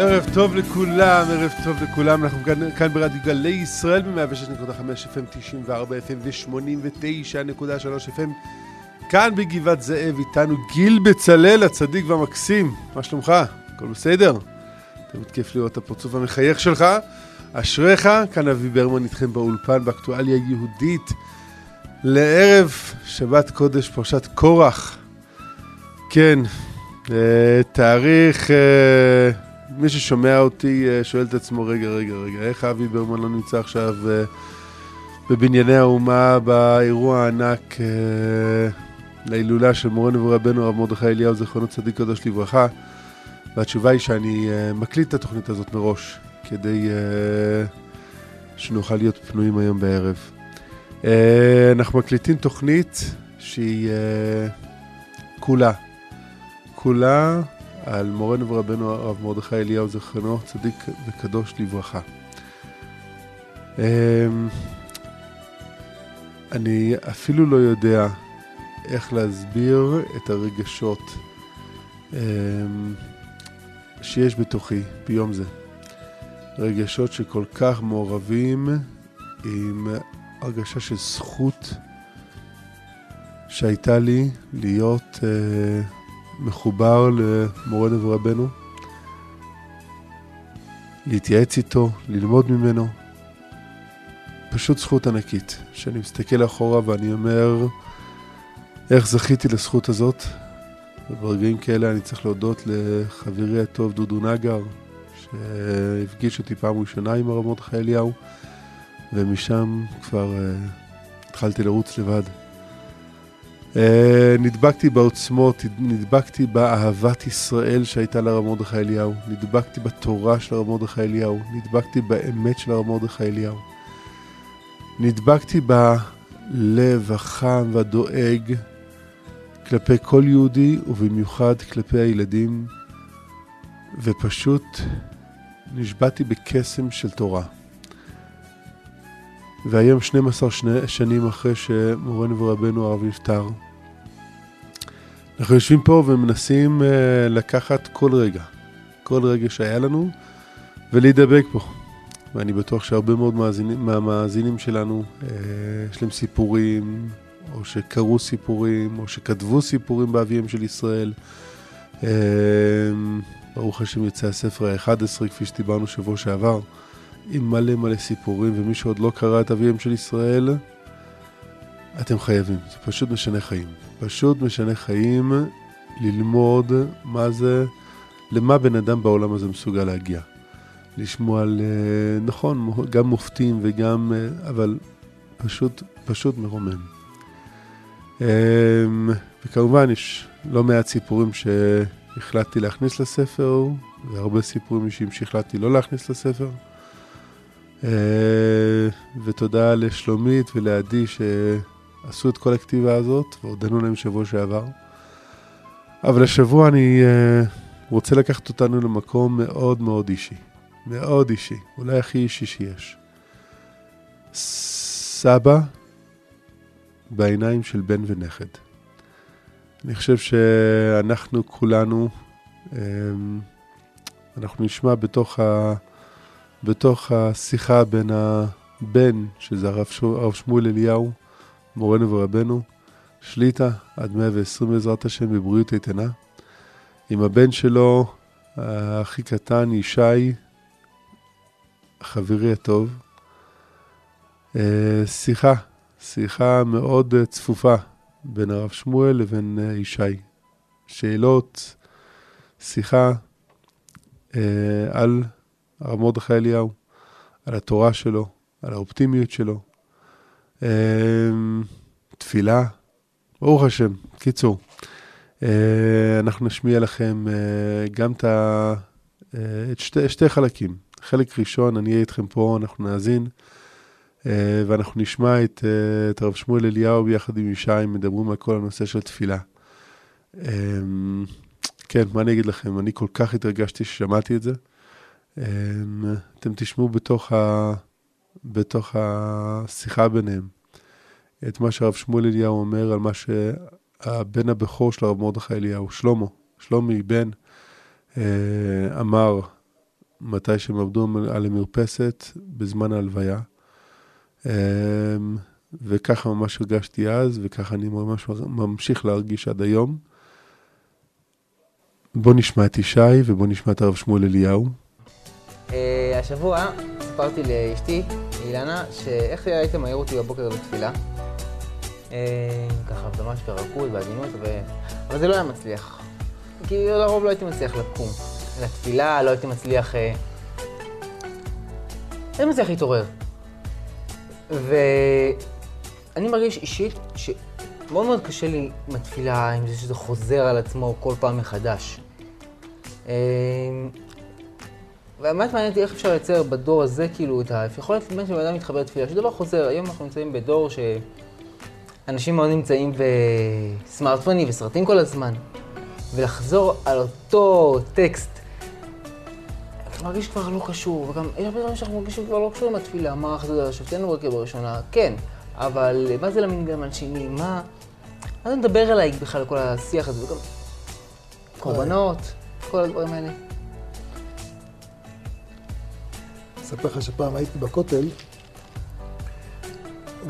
ערב טוב לכולם, ערב טוב לכולם, אנחנו כאן, כאן ברדיו גלי ישראל ב-106.5 FM, 94 FM ו-89.3 FM כאן בגבעת זאב איתנו גיל בצלאל, הצדיק והמקסים, מה שלומך? הכל בסדר? תמיד כיף לראות את הפרצוף המחייך שלך, אשריך, כאן אבי ברמן איתכם באולפן באקטואליה יהודית לערב שבת קודש פרשת קורח, כן, אה, תאריך... מי ששומע אותי אה, שואל את עצמו, רגע, רגע, רגע, איך אבי ברמן לא נמצא עכשיו אה, בבנייני האומה באירוע הענק אה, להילולה של מורנו ורבנו הרב מרדכי אליהו, זכרונו צדיק קדוש לברכה? והתשובה היא שאני מקליט את התוכנית הזאת מראש, כדי שנוכל להיות פנויים היום בערב. אנחנו מקליטים תוכנית שהיא כולה, כולה על מורנו ורבנו הרב מרדכי אליהו זכרנו, צדיק וקדוש לברכה. אמ, אני אפילו לא יודע איך להסביר את הרגשות אמ, שיש בתוכי ביום זה. רגשות שכל כך מעורבים עם הרגשה של זכות שהייתה לי להיות uh, מחובר למורנו ורבנו, להתייעץ איתו, ללמוד ממנו. פשוט זכות ענקית, שאני מסתכל אחורה ואני אומר, איך זכיתי לזכות הזאת. וברגעים כאלה אני צריך להודות לחברי הטוב דודו נגר, שהפגיש אותי פעם ראשונה עם הרב מרדכי אליהו, ומשם כבר uh, התחלתי לרוץ לבד. אה, נדבקתי בעוצמות, נדבקתי באהבת ישראל שהייתה לרב מרדכי אליהו, נדבקתי בתורה של הרב מרדכי אליהו, נדבקתי באמת של הרב מרדכי אליהו. נדבקתי בלב החם והדואג כלפי כל יהודי ובמיוחד כלפי הילדים, ופשוט נשבעתי בקסם של תורה. והיום 12 שני, שנים אחרי שמורנו ורבנו הרב נפטר, אנחנו יושבים פה ומנסים uh, לקחת כל רגע, כל רגע שהיה לנו, ולהידבק פה. ואני בטוח שהרבה מאוד מאזינים, מהמאזינים שלנו, uh, יש להם סיפורים, או שקראו סיפורים, או שכתבו סיפורים באביהם של ישראל. Uh, ברוך השם יצא הספר ה-11, כפי שדיברנו שבוע שעבר. עם מלא מלא סיפורים, ומי שעוד לא קרא את אביהם של ישראל, אתם חייבים, זה פשוט משנה חיים. פשוט משנה חיים ללמוד מה זה, למה בן אדם בעולם הזה מסוגל להגיע. לשמוע על, אה, נכון, גם מופתים וגם, אה, אבל פשוט, פשוט מרומם. אמ, וכמובן יש לא מעט סיפורים שהחלטתי להכניס לספר, והרבה סיפורים שהחלטתי לא להכניס לספר. אה, ותודה לשלומית ולעדי שעשו את כל הכתיבה הזאת, והודנו להם שבוע שעבר. אבל השבוע אני אה, רוצה לקחת אותנו למקום מאוד מאוד אישי. מאוד אישי, אולי הכי אישי שיש. סבא בעיניים של בן ונכד. אני חושב שאנחנו כולנו, אה, אנחנו נשמע בתוך ה... בתוך השיחה בין הבן, שזה הרב, הרב שמואל אליהו, מורנו ורבנו, שליטה עד 120 בעזרת השם בבריאות איתנה, עם הבן שלו, הכי קטן, ישי, חברי הטוב. אה, שיחה, שיחה מאוד צפופה בין הרב שמואל לבין אה, ישי. שאלות, שיחה אה, על הרב מרדכי אליהו, על התורה שלו, על האופטימיות שלו. אמ, תפילה, ברוך השם. קיצור, אה, אנחנו נשמיע לכם אה, גם את, ה... אה, את שתי, שתי חלקים. חלק ראשון, אני אהיה איתכם פה, אנחנו נאזין, ואנחנו נשמע את, את הרב שמואל אליהו ביחד עם ישי, מדברים על כל הנושא של תפילה. אמ, כן, מה אני אגיד לכם? אני כל כך התרגשתי ששמעתי את זה. אמ, אתם תשמעו בתוך, ה... בתוך השיחה ביניהם את מה שהרב שמואל אליהו אומר על מה שהבן הבכור של הרב מרדכי אליהו, שלמה, שלומי בן, אה, אמר מתי שהם עבדו על המרפסת בזמן ההלוויה. אמ, וככה ממש הרגשתי אז, וככה אני ממש ממשיך להרגיש עד היום. בוא נשמע את ישי ובוא נשמע את הרב שמואל אליהו. אה, השבוע סיפרתי לאשתי, אילנה, שאיך היית מעיר אותי בבוקר לתפילה. אה, ככה ממש ברכות, בעדינות, ו... אבל זה לא היה מצליח. כי לרוב לא הייתי מצליח לקום. לתפילה לא הייתי מצליח... אה, הייתי מצליח להתעורר. ואני מרגיש אישית שמאוד מאוד קשה לי עם התפילה, עם זה שזה חוזר על עצמו כל פעם מחדש. ובאמת מעניין אותי איך אפשר לייצר בדור הזה, כאילו, את ה... יכול להיות באמת שבן אדם מתחבר לתפילה, שדבר חוזר. היום אנחנו נמצאים בדור שאנשים מאוד נמצאים בסמארטפונים וסרטים כל הזמן. ולחזור על אותו טקסט, אתה מרגיש כבר לא קשור, וגם יש הרבה דברים שאנחנו מרגישים כבר לא קשורים לתפילה, מה אחדות על שופטינו רק בראשונה, כן, אבל מה זה על שני, מה... מה זה מדבר עליי בכלל כל השיח הזה, וגם קורבנות, כל הדברים האלה. אספר לך שפעם הייתי בכותל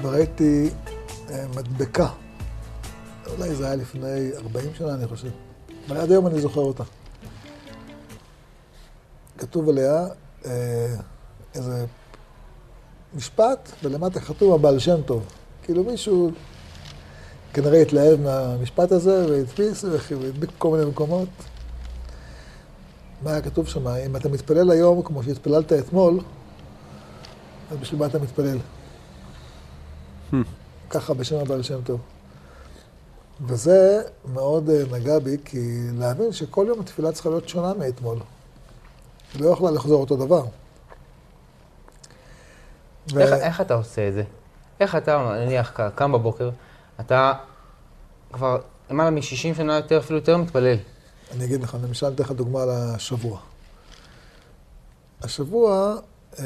וראיתי אה, מדבקה, אולי זה היה לפני 40 שנה אני חושב, אבל עד היום אני זוכר אותה. כתוב עליה אה, איזה משפט, ולמטה כתוב הבעל שם טוב. כאילו מישהו כנראה התלהב מהמשפט הזה והדפיס והדביק בכל מיני מקומות. מה היה כתוב שם? אם אתה מתפלל היום כמו שהתפללת אתמול, אז בשביל מה אתה מתפלל? Hmm. ככה בשם הבעל שם טוב. וזה מאוד אה, נגע בי, כי להבין שכל יום התפילה צריכה להיות שונה מאתמול. היא לא יכולה לחזור אותו דבר. ו... איך, איך אתה עושה את זה? איך אתה, נניח, קם בבוקר, אתה כבר למעלה מ-60 שנה יותר, אפילו יותר מתפלל. אני אגיד לך, למשל, אתן לך דוגמה על השבוע. השבוע אמ,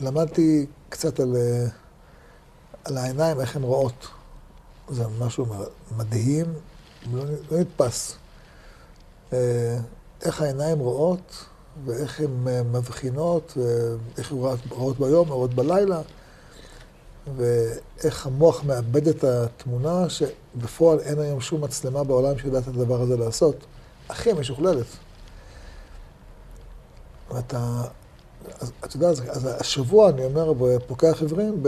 למדתי קצת על, אה, על העיניים, איך הן רואות. זה משהו מדהים, לא, לא נתפס. אה, איך העיניים רואות, ואיך הן אה, מבחינות, ואיך הן רואות ביום, רואות בלילה, ואיך המוח מאבד את התמונה, שבפועל אין היום שום מצלמה בעולם שיודעת את הדבר הזה לעשות. הכי משוכללת. ואתה, אז אתה יודע, אז השבוע אני אומר, פוקח עברים,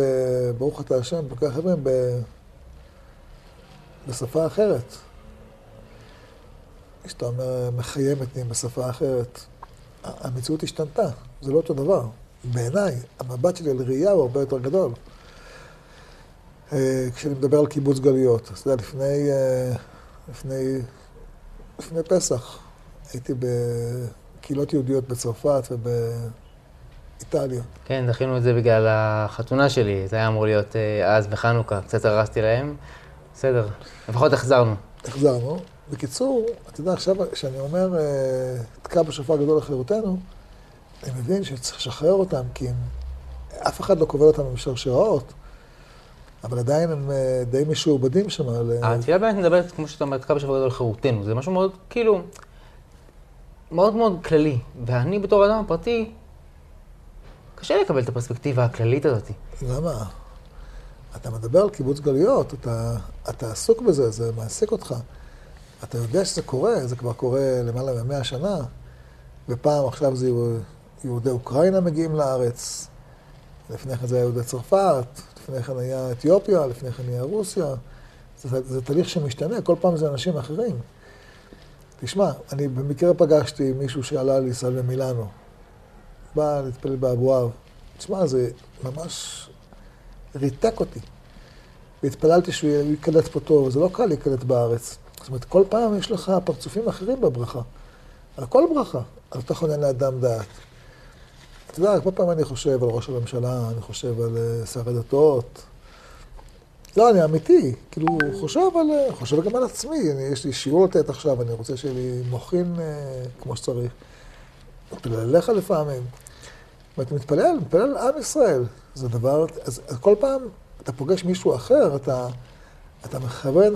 ברוך אתה השם, פוקח עברים בשפה אחרת. כשאתה אומר מחיימת נהיים בשפה אחרת, המציאות השתנתה, זה לא אותו דבר. בעיניי, המבט שלי על ראייה הוא הרבה יותר גדול. אה, כשאני מדבר על קיבוץ גלויות, אתה יודע, לפני, אה, לפני, לפני פסח הייתי בקהילות יהודיות בצרפת ובאיטליה. כן, דחינו את זה בגלל החתונה שלי, זה היה אמור להיות אה, אז בחנוכה, קצת הרסתי להם. בסדר, לפחות החזרנו. החזרנו. בקיצור, אתה יודע, עכשיו כשאני אומר, תקע בשופר גדול לחירותנו, אני מבין שצריך לשחרר אותם, כי הם, אף אחד לא כובל אותם עם שרשראות, אבל עדיין הם אה, די משועבדים שם. התפילה באמת מדברת, כמו שאתה אומר, תקע בשופר גדול לחירותנו. זה משהו מאוד, כאילו, מאוד מאוד כללי. ואני בתור אדם פרטי, קשה לקבל את הפרספקטיבה הכללית הזאת. למה? אתה מדבר על קיבוץ גלויות, אתה, אתה עסוק בזה, זה מעסיק אותך. אתה יודע שזה קורה, זה כבר קורה למעלה מ-100 שנה, ופעם עכשיו זה יהודי אוקראינה מגיעים לארץ, לפני כן זה היה יהודי צרפת, לפני כן היה אתיופיה, לפני כן היה רוסיה. זה, זה תהליך שמשתנה, כל פעם זה אנשים אחרים. תשמע, אני במקרה פגשתי מישהו שעלה לישראל במילאנו. בא להתפלל באבואב. תשמע, זה ממש ריתק אותי. והתפללתי שהוא ייקלט פה טוב, זה לא קל להיקלט בארץ. זאת אומרת, כל פעם יש לך פרצופים אחרים בברכה. על כל ברכה, אתה חונן לאדם דעת. אתה יודע, כל פעם אני חושב על ראש הממשלה, אני חושב על אה, שר הדתות. לא, אני אמיתי, כאילו, חושב על, אה, חושב גם על עצמי, אני, יש לי שיעור לתת עכשיו, אני רוצה שיהיה לי מוחין אה, כמו שצריך. מתפלל עליך לפעמים. ואתה מתפלל, מתפלל על עם ישראל. זה דבר, אז, אז כל פעם אתה פוגש מישהו אחר, אתה, אתה מכוון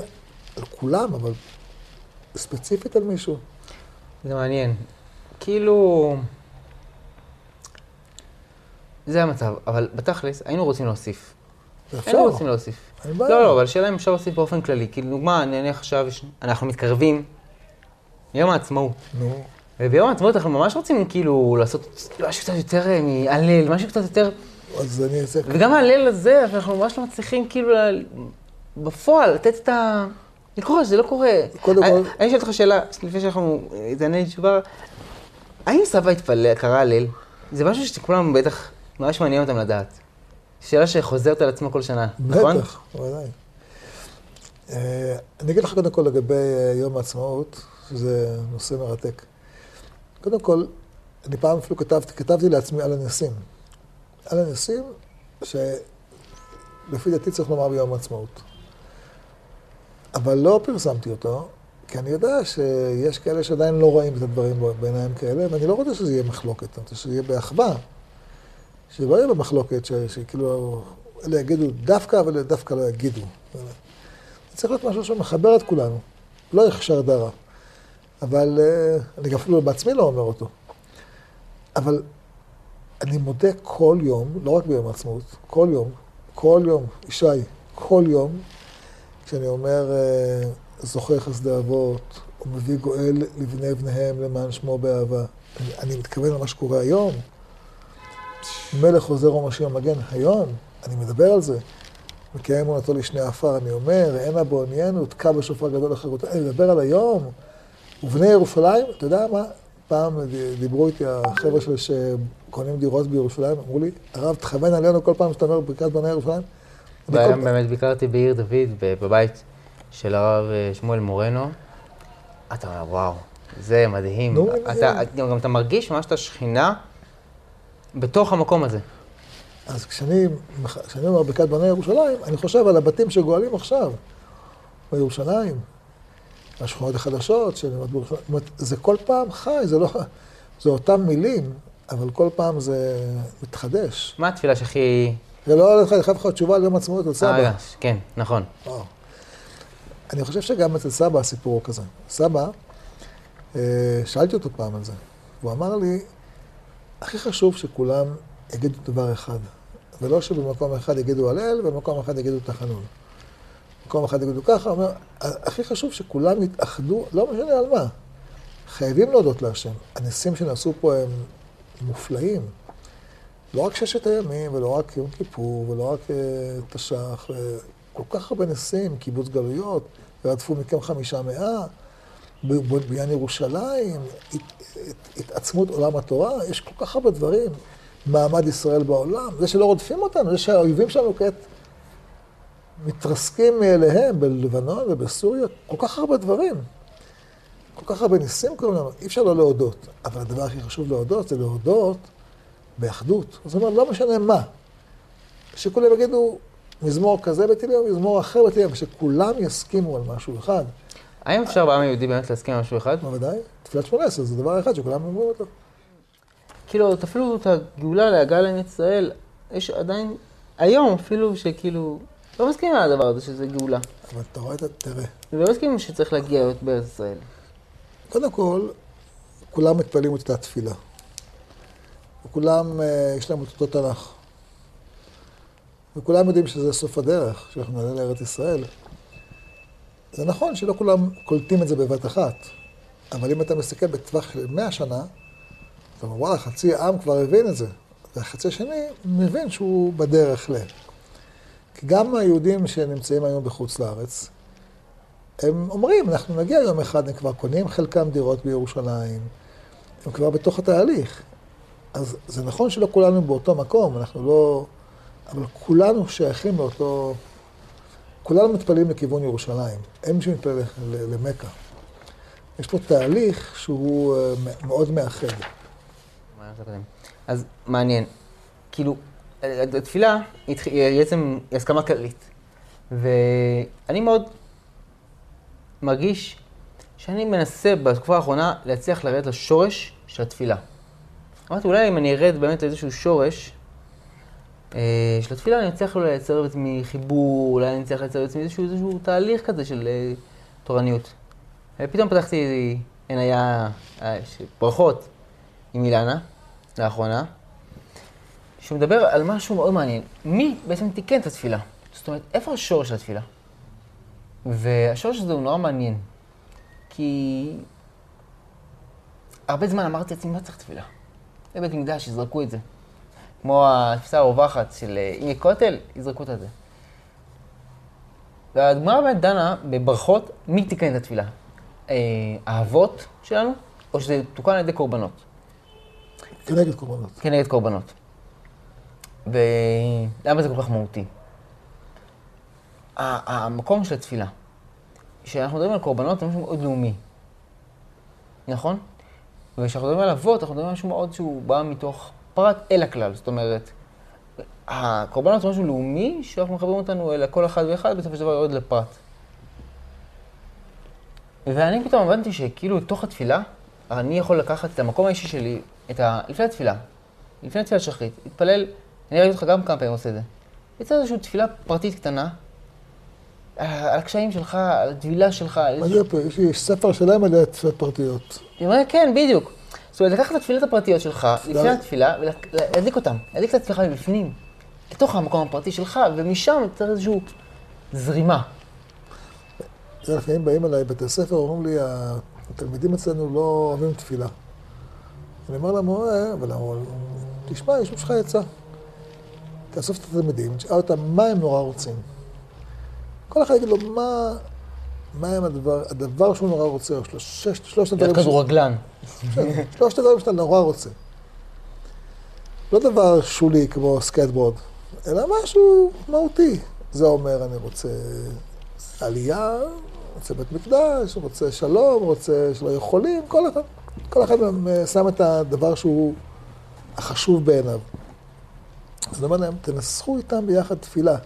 על כולם, אבל ספציפית על מישהו. זה מעניין. כאילו, זה המצב, אבל בתכלס, היינו רוצים להוסיף. אפשר. היינו רוצים להוסיף. לא, לא, אבל השאלה אם אפשר להוסיף באופן כללי. כאילו, דוגמה, נניח עכשיו, אנחנו מתקרבים ליום העצמאות. נו, וביום העצמאות אנחנו ממש רוצים כאילו לעשות משהו קצת יותר אה, מהלל, משהו קצת יותר... אז אני אעשה... וגם ההלל הזה, אנחנו ממש לא מצליחים כאילו בפועל לתת את ה... לקרוא, שזה לא קורה. קודם כל- אני אשאל אותך שאלה, לפני שאנחנו... אה, תענה לי תשובה. האם סבא התפלל, קרא הלל? זה משהו שכולם בטח ממש מעניין אותם לדעת. שאלה שחוזרת על עצמה כל שנה, נכון? בטח, בוודאי. אה, אני אגיד לך קודם כל לגבי אה, יום העצמאות, שזה נושא מרתק. קודם כל, אני פעם אפילו כתבתי, כתבתי לעצמי על הניסים. על הניסים, שלפי דעתי צריך לומר ביום העצמאות. אבל לא פרסמתי אותו, כי אני יודע שיש כאלה שעדיין לא רואים את הדברים בעיניים כאלה, ואני לא רוצה שזה יהיה מחלוקת, אני רוצה שזה יהיה באחווה. שלא יהיה במחלוקת, ש- שכאילו אלה יגידו דווקא, אבל דווקא לא יגידו. זה צריך להיות משהו שמחבר את כולנו, לא יחשר דרה. אבל אה, אני גם אפילו בעצמי לא אומר אותו. אבל אני מודה כל יום, לא רק ביום העצמאות, כל יום, כל יום, ישי, כל יום, כשאני אומר, אה, זוכר חסדי אבות, ומביא גואל לבני בניהם למען שמו באהבה. אני, אני מתכוון למה שקורה היום. מלך עוזר ומשיח מגן, היום, אני מדבר על זה. מקיים אמונתו לשני עפר, אני אומר, הנה בעוניינו, תקע בשופר גדול לחירותו. אני מדבר על היום. ובני ירושלים, אתה יודע מה? פעם דיברו איתי החבר'ה שלי שקונים דירות בירושלים, אמרו לי, הרב, תכוון עלינו כל פעם שאתה אומר ברכת בני ירושלים. והיום באמת ביקרתי בעיר דוד, בבית של הרב אה, שמואל מורנו. אתה אומר, וואו, זה מדהים. נו, אתה, גם אתה מרגיש ממש את השכינה בתוך המקום הזה. אז כשאני, כשאני אומר ברכת בני ירושלים, אני חושב על הבתים שגואלים עכשיו, בירושלים, השכונות החדשות אומרת, זה כל פעם חי, זה לא... זה אותם מילים, אבל כל פעם זה מתחדש. מה התפילה שהכי... זה לא הולך, אני חייב לך תשובה על יום עצמאות אה, סבא. רגע, כן, נכון. וואו. אני חושב שגם אצל סבא הסיפור הוא כזה. סבא, אה, שאלתי אותו פעם על זה, והוא אמר לי, הכי חשוב שכולם יגידו דבר אחד, ולא שבמקום אחד יגידו הלל ובמקום אחד יגידו תחנון. במקום אחד יגידו ככה, אומר, הכי חשוב שכולם יתאחדו, לא משנה על מה. חייבים להודות להשם. הניסים שנעשו פה הם מופלאים. לא רק ששת הימים, ולא רק יום כיפור, ולא רק אה, תש"ח, אה, כל כך הרבה ניסים, קיבוץ גלויות, ורדפו מכם חמישה מאה, ב- ב- בעניין ירושלים, הת- הת- התעצמות עולם התורה, יש כל כך הרבה דברים. מעמד ישראל בעולם, זה שלא רודפים אותנו, זה שהאויבים שלנו כעת מתרסקים מאליהם בלבנון ובסוריה, כל כך הרבה דברים. כל כך הרבה ניסים קוראים לנו, אי אפשר לא להודות. אבל הדבר הכי חשוב להודות זה להודות באחדות. זאת אומרת, לא משנה מה. שכולם יגידו, מזמור כזה בתהילים, מזמור אחר בתהילים, ושכולם יסכימו על משהו אחד. האם אפשר בעם היהודי באמת להסכים על משהו אחד? בוודאי, תפילת שמונה עשרה זה דבר אחד שכולם אומרים אותו. כאילו, אפילו את הגאולה להגעה לעם ישראל, יש עדיין, היום אפילו שכאילו, לא מסכימים על הדבר הזה שזה גאולה. אבל אתה רואה, את ה- תראה, ולא מסכימים שצריך להגיע להיות בארץ ישראל. קודם כל, כולם מתפללים את אותה תפילה. וכולם, אה, יש להם את אותו תנ"ך. וכולם יודעים שזה סוף הדרך, שאנחנו נעלה לארץ ישראל. זה נכון שלא כולם קולטים את זה בבת אחת, אבל אם אתה מסתכל בטווח של 100 שנה, אתה אומר, וואלה, חצי העם כבר הבין את זה. והחצי השני מבין שהוא בדרך ל... כי גם היהודים שנמצאים היום בחוץ לארץ, הם אומרים, אנחנו נגיע יום אחד, הם כבר קונים חלקם דירות בירושלים, הם כבר בתוך התהליך. אז זה נכון שלא כולנו באותו מקום, אנחנו לא... אבל כולנו שייכים לאותו... כולנו מתפללים לכיוון ירושלים, אין מי שמתפלל למכה. יש פה תהליך שהוא אה, מאוד מאחד. אז מעניין. כאילו, התפילה היא בעצם הסכמה כללית. ואני מאוד מרגיש שאני מנסה בתקופה האחרונה להצליח לרדת לשורש של התפילה. אמרתי, אולי אם אני ארד באמת לאיזשהו שורש אה, של התפילה, אני אצליח אולי לייצר בעצמי חיבור, אולי אני אצליח לייצר בעצמי איזשהו, איזשהו תהליך כזה של אה, תורניות. ופתאום פתחתי עיניה, אה, ברכות עם אילנה, לאחרונה, שהוא מדבר על משהו מאוד מעניין. מי בעצם תיקן את התפילה? זאת אומרת, איפה השורש של התפילה? והשורש הזה הוא נורא מעניין. כי הרבה זמן אמרתי לעצמי, מה צריך תפילה? בבית מקדש, יזרקו את זה. כמו התפיסה הרווחת של אה, אם יהיה כותל, יזרקו את זה. והגמרא באמת דנה בברכות, מי תיקן את התפילה? אה, האבות שלנו, או שזה תוקן על ידי קורבנות? כנגד קורבנות. כנגד קורבנות. ולמה זה כל כך מהותי? המקום של התפילה, כשאנחנו מדברים על קורבנות, זה משהו מאוד לאומי, נכון? וכשאנחנו מדברים על אבות, אנחנו מדברים על משהו מאוד שהוא בא מתוך פרט אל הכלל. זאת אומרת, הקורבנות זה משהו לאומי, שאנחנו מחברים אותנו אל כל אחד ואחד, בסופו של דבר יורד לפרט. ואני פתאום הבנתי שכאילו לתוך התפילה, אני יכול לקחת את המקום האישי שלי, את ה... לפני התפילה, לפני תפילת שחרית, להתפלל, אני ראיתי אותך גם כמה פעמים עושה את זה. יצא איזושהי תפילה פרטית קטנה, על הקשיים שלך, על הטבילה שלך. מה זה פה? יש לי ספר שלם על תפילות פרטיות. כן, בדיוק. זאת אומרת, לקחת את התפילות הפרטיות שלך, לפני התפילה, ולהדליק אותן, להדליק את עצמך מבפנים, לתוך המקום הפרטי שלך, ומשם יוצר איזושהי זרימה. לפעמים באים אליי בתי ספר, אומרים לי, התלמידים אצלנו לא אוהבים תפילה. אני אומר למורה, אבל תשמע, יש לך עצה. תאסוף את התלמידים, תשאל אותם מה הם נורא רוצים. כל אחד יגיד לו מה, מה הם הדבר, הדבר שהוא נורא רוצה, או שלושת, שלושת הדברים... כדורגלן. שלושת הדברים שאתה נורא רוצה. לא דבר שולי כמו סקייטבורד, אלא משהו מהותי. זה אומר, אני רוצה עלייה, רוצה בית מקדש, רוצה שלום, רוצה שלא יהיו חולים, כל אחד, כל אחד אה, שם את הדבר שהוא החשוב בעיניו. אז אני אומר להם, תנסחו איתם ביחד תפילה.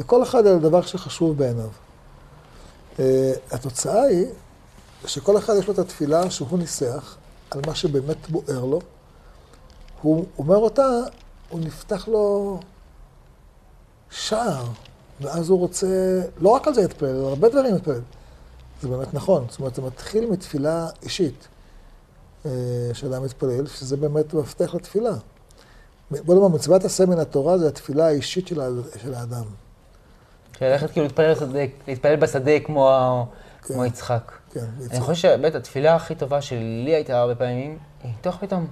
לכל אחד על הדבר שחשוב בעיניו. Uh, התוצאה היא שכל אחד יש לו את התפילה שהוא ניסח על מה שבאמת בוער לו. הוא אומר אותה, הוא נפתח לו שער, ואז הוא רוצה, לא רק על זה להתפלל, אלא הרבה דברים להתפלל. זה באמת נכון, זאת אומרת, זה מתחיל מתפילה אישית uh, של האדם מתפלל, שזה באמת מפתח לתפילה. בוא נאמר, מצוות עשה מן התורה זה התפילה האישית של האדם. ללכת כאילו להתפלל בשדה, להתפלל בשדה כמו, כן, כמו יצחק. כן, יצחק. אני חושב שבאמת התפילה הכי טובה שלי הייתה הרבה פעמים, היא תוך פתאום.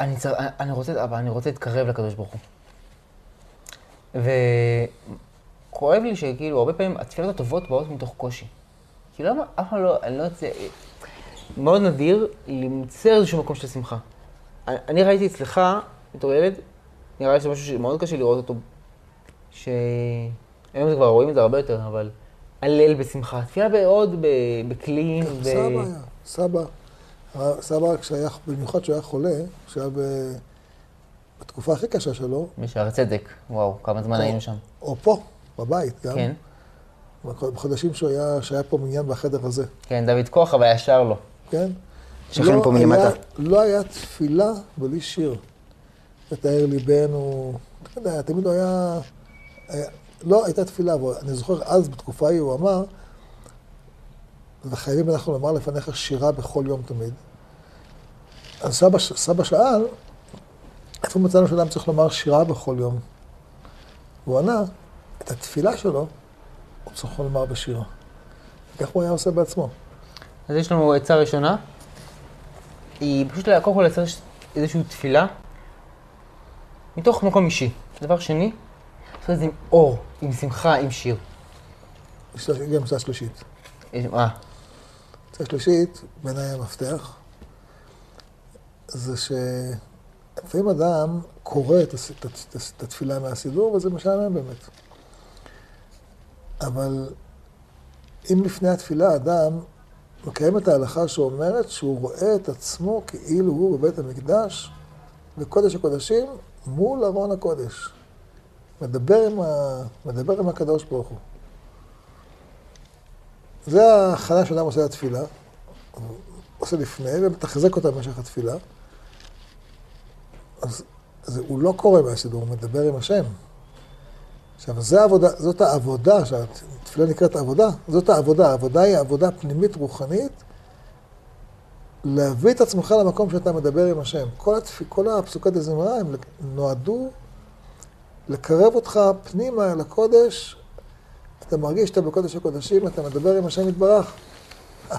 אני, צר... אני רוצה, אבל אני רוצה להתקרב לקדוש ברוך הוא. וכואב לי שכאילו, הרבה פעמים התפילות הטובות באות מתוך קושי. כאילו, למה אף פעם לא, אני לא יוצא... מאוד נדיר למצוא איזשהו מקום של שמחה. אני, אני ראיתי אצלך, בתור ילד, נראה לי שזה משהו שמאוד קשה לראות אותו שהיום זה כבר רואים את זה הרבה יותר, אבל הלל בשמחה. תפילה בעוד בכלים. ו... סבא היה, סבא. סבא, כשהיה, במיוחד כשהוא היה חולה, כשהיה ב... בתקופה הכי קשה שלו. בשערי צדק, וואו, כמה זמן היינו שם. או פה, בבית גם. כן. בחודשים שהוא היה, שהיה פה מניין בחדר הזה. כן, דוד כוח, אבל היה שר לו. כן. שכן לא פה מלמטה. לא היה תפילה בלי שיר. לתאר ליבנו, אתה יודע, תמיד הוא היה... לא הייתה תפילה, אבל אני זוכר אז בתקופה ההיא הוא אמר, וחייבים אנחנו לומר לפניך שירה בכל יום תמיד. אז סבא, סבא שאל, איפה מצאנו שאדם צריך לומר שירה בכל יום? הוא ענה, את התפילה שלו הוא צריך לומר בשירה. וכך הוא היה עושה בעצמו. אז יש לנו עצה ראשונה, היא פשוט קודם כל לייצר איזושהי תפילה מתוך מקום אישי. דבר שני, לעשות את זה עם אור, עם שמחה, עם שיר. יש גם הצעה שלישית. מה? הצעה שלישית, בעיניי המפתח, זה שלפעמים אדם קורא את, את, את, את התפילה מהסידור, וזה משעמם באמת. אבל אם לפני התפילה אדם מקיים את ההלכה שאומרת שהוא רואה את עצמו כאילו הוא בבית המקדש, בקודש הקודשים, מול ארון הקודש. מדבר עם, ה... מדבר עם הקדוש ברוך הוא. זה ההכנה שאדם עושה לתפילה, הוא עושה לפני ומתחזק אותה במשך התפילה. אז, אז הוא לא קורא מהסידור, הוא מדבר עם השם. עכשיו, זה העבודה, זאת העבודה, שהתפילה נקראת עבודה, זאת העבודה. העבודה היא עבודה פנימית רוחנית, להביא את עצמך למקום שאתה מדבר עם השם. כל, התפ... כל הפסוקי דזמרה הם נועדו לקרב אותך פנימה אל הקודש. אתה מרגיש שאתה בקודש הקודשים, אתה מדבר עם השם יתברך.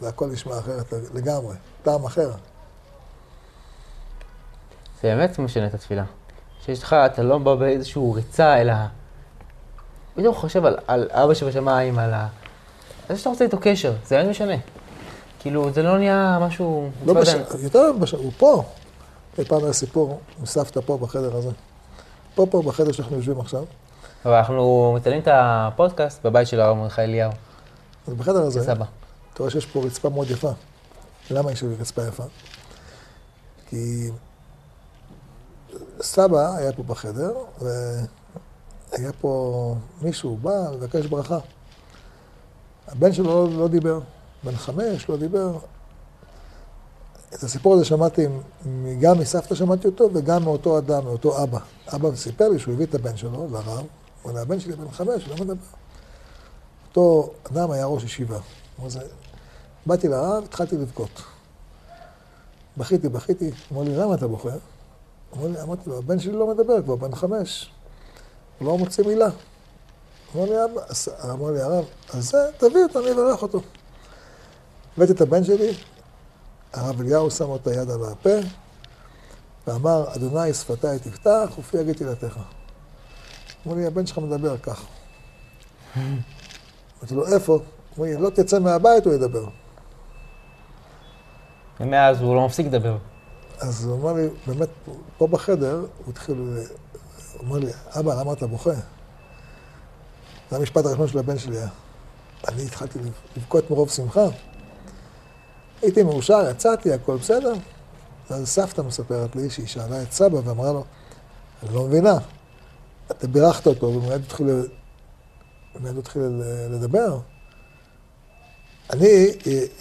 והכל נשמע אחרת לגמרי, טעם אחר. זה באמת משנה את התפילה. שיש לך, אתה לא בא באיזושהי ריצה, אלא... בדיוק חושב על, על אבא שבשמיים, על ה... זה שאתה רוצה איתו קשר, זה באמת משנה. כאילו, זה לא נהיה משהו... לא בש... יותר בש... הוא פה. פעם היה סיפור עם סבתא פה בחדר הזה. פה פה בחדר שאנחנו יושבים עכשיו. אבל אנחנו מצלמים את הפודקאסט בבית של הרב מרדכי אליהו. אז בחדר הזה, סבא. אתה רואה שיש פה רצפה מאוד יפה. למה יש לי רצפה יפה? כי סבא היה פה בחדר, והיה פה מישהו, בא לבקש ברכה. הבן שלו לא, לא דיבר, בן חמש, לא דיבר. את הסיפור הזה שמעתי, גם מסבתא שמעתי אותו, וגם מאותו אדם, מאותו אבא. אבא סיפר לי שהוא הביא את הבן שלו לרב, הוא אומר, הבן שלי בן חמש, לא מדבר. אותו אדם היה ראש ישיבה. באתי לרב, התחלתי לבכות. בכיתי, בכיתי, אמר לי, למה אתה בוכה? אמר לי, אמרתי לו, הבן שלי לא מדבר, כבר בן חמש. הוא לא מוציא מילה. אמר לי, אמר לי הרב, אז זה, תביא אותו, אני אברך אותו. הבאתי את הבן שלי, הרב אליהו שם את היד על הפה, ואמר, אדוני שפתיי תפתח, ופי יגיד תהילתך. אמר לי, הבן שלך מדבר כך. אמרתי לו, איפה? אמר לי, לא תצא מהבית, הוא ידבר. ומאז הוא לא מפסיק לדבר. אז הוא אמר לי, באמת, פה בחדר, הוא התחיל, הוא אמר לי, אבא, למה אתה בוכה? זה המשפט הראשון של הבן שלי היה. אני התחלתי לבכות מרוב שמחה. הייתי מאושר, יצאתי, הכל בסדר. ואז סבתא מספרת לי שהיא שאלה את סבא ואמרה לו, אני לא מבינה, אתה בירכת אותו ומיד התחיל, התחיל לדבר. אני,